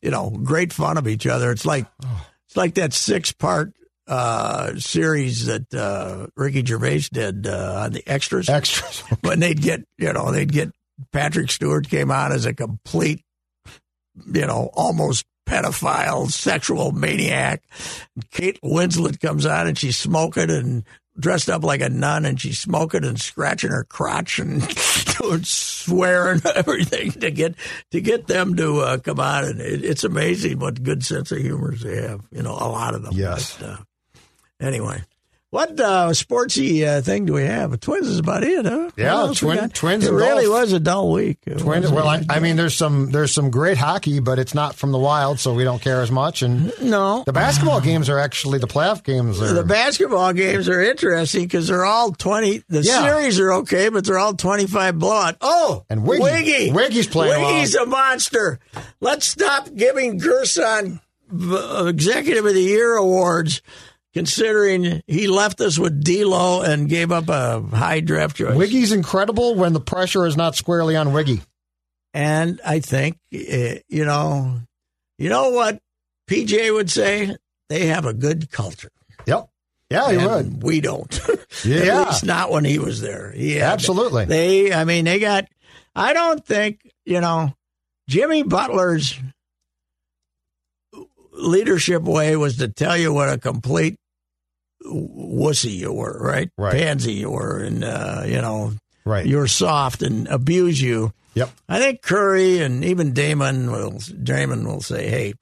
you know great fun of each other. It's like it's like that six part uh, series that uh, Ricky Gervais did uh, on the extras. Extras. when they'd get you know they'd get Patrick Stewart came out as a complete, you know, almost pedophile, sexual maniac. Kate Winslet comes out and she's smoking and dressed up like a nun and she's smoking and scratching her crotch and doing swearing everything to get to get them to uh, come out and it, it's amazing what good sense of humor they have you know a lot of them Yes. but, uh, anyway what uh, sportsy uh, thing do we have? Twins is about it, huh? Yeah, twin- Twins It really golf. was a dull week. It Twins, well, I, I mean, there's some there's some great hockey, but it's not from the wild, so we don't care as much. And no, the basketball games are actually the playoff games. Are, The basketball games are interesting because they're all 20. The Yeah. series are okay, but they're all 25 blowout. Oh, And Wiggy. Wiggy. Wiggy's playing Wiggy's a monster. Let's stop giving Gersson uh, Executive of the Year awards considering he left us with D'Lo and gave up a high draft choice. Wiggy's incredible when the pressure is not squarely on Wiggy. And I think, uh, you know, you know what PJ would say? They have a good culture. Yep. Yeah, he would. We don't. Yeah. At least not when he was there. He had- Absolutely. They, I mean, they got. I don't think you know Jimmy Butler's leadership way was to tell you what a complete wussy you were, right? Right. Pansy you were, and uh, you know Right. you were soft and abuse you. Yep. I think Curry and even Damon will Damon will say, "Hey,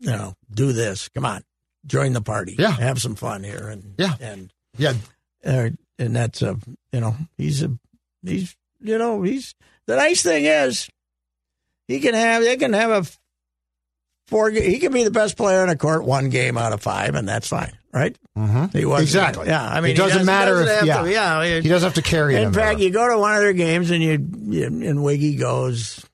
you know, do this. Come on, join the party. Yeah. have some fun here." And Yeah. and Yeah. uh, and that's a you know he's a he's you know he's the nice thing is he can have they can have a four he can be the best player on a court one game out of five and that's fine right Mm-hmm. he was Exactly. yeah I mean it doesn't, matter doesn't if yeah, to- yeah he doesn't have to carry in fact, you go to one of their games and you, you and Wiggy goes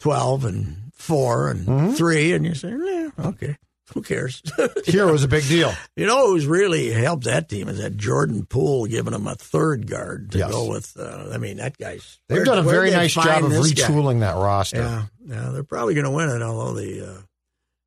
twelve and four and Mm-hmm. three, and you say, yeah, okay, who cares? here was a big deal. you know who's really helped that team is that Jordan Poole giving them a third guard to Yes. go with. Uh, I mean, that guy's They've done a very nice job of this guy? retooling that roster. Yeah, yeah, they're probably going to win it. Although the uh,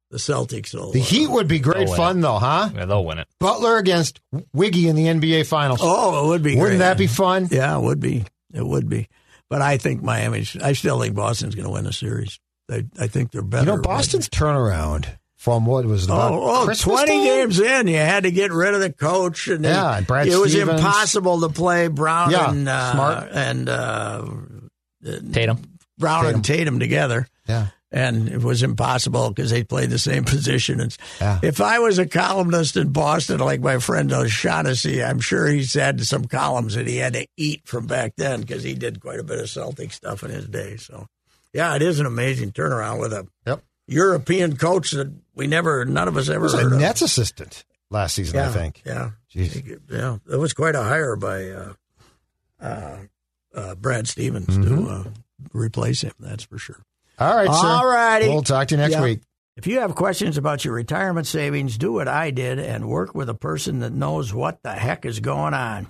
the Celtics will. The uh, Heat would be great win fun, though, huh? Yeah, they'll win it. Butler against Wiggy in the NBA Finals. Oh, it would be. Wouldn't great. that be fun? Yeah, it would be. It would be. But I think Miami. I still think Boston's going to win the series. I, I think they're better. You know, Boston's turnaround from what was it, about Oh, oh 20 time? games in, you had to get rid of the coach, and Yeah, and Brad it was impossible to play Brown Yeah, and uh, smart. and uh, Tatum. Brown Tatum. and Tatum together. Yeah. and it was impossible because they played the same position. And Yeah. If I was a columnist in Boston, like my friend O'Shaughnessy, I'm sure he's had some columns that he had to eat from back then because he did quite a bit of Celtic stuff in his day. So, yeah, it is an amazing turnaround with a Yep. European coach that we never, none of us ever was a of. Nets assistant last season, yeah, I think. Yeah, Jeez. yeah, it was quite a hire by uh, uh, uh, Brad Stevens Mm-hmm. to uh, replace him. That's for sure. All right, sir. All righty. We'll talk to you next Yeah. week. If you have questions about your retirement savings, do what I did and work with a person that knows what the heck is going on.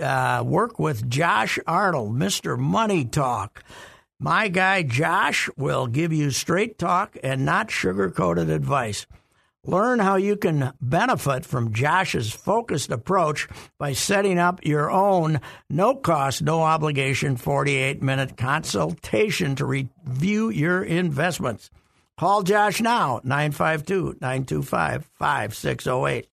Uh, work with Josh Arnold, Mr. Money Talk. My guy Josh will give you straight talk and not sugar coated advice. Learn how you can benefit from Josh's focused approach by setting up your own no cost, no obligation 48 minute consultation to review your investments. Call Josh now, 952 925 5608.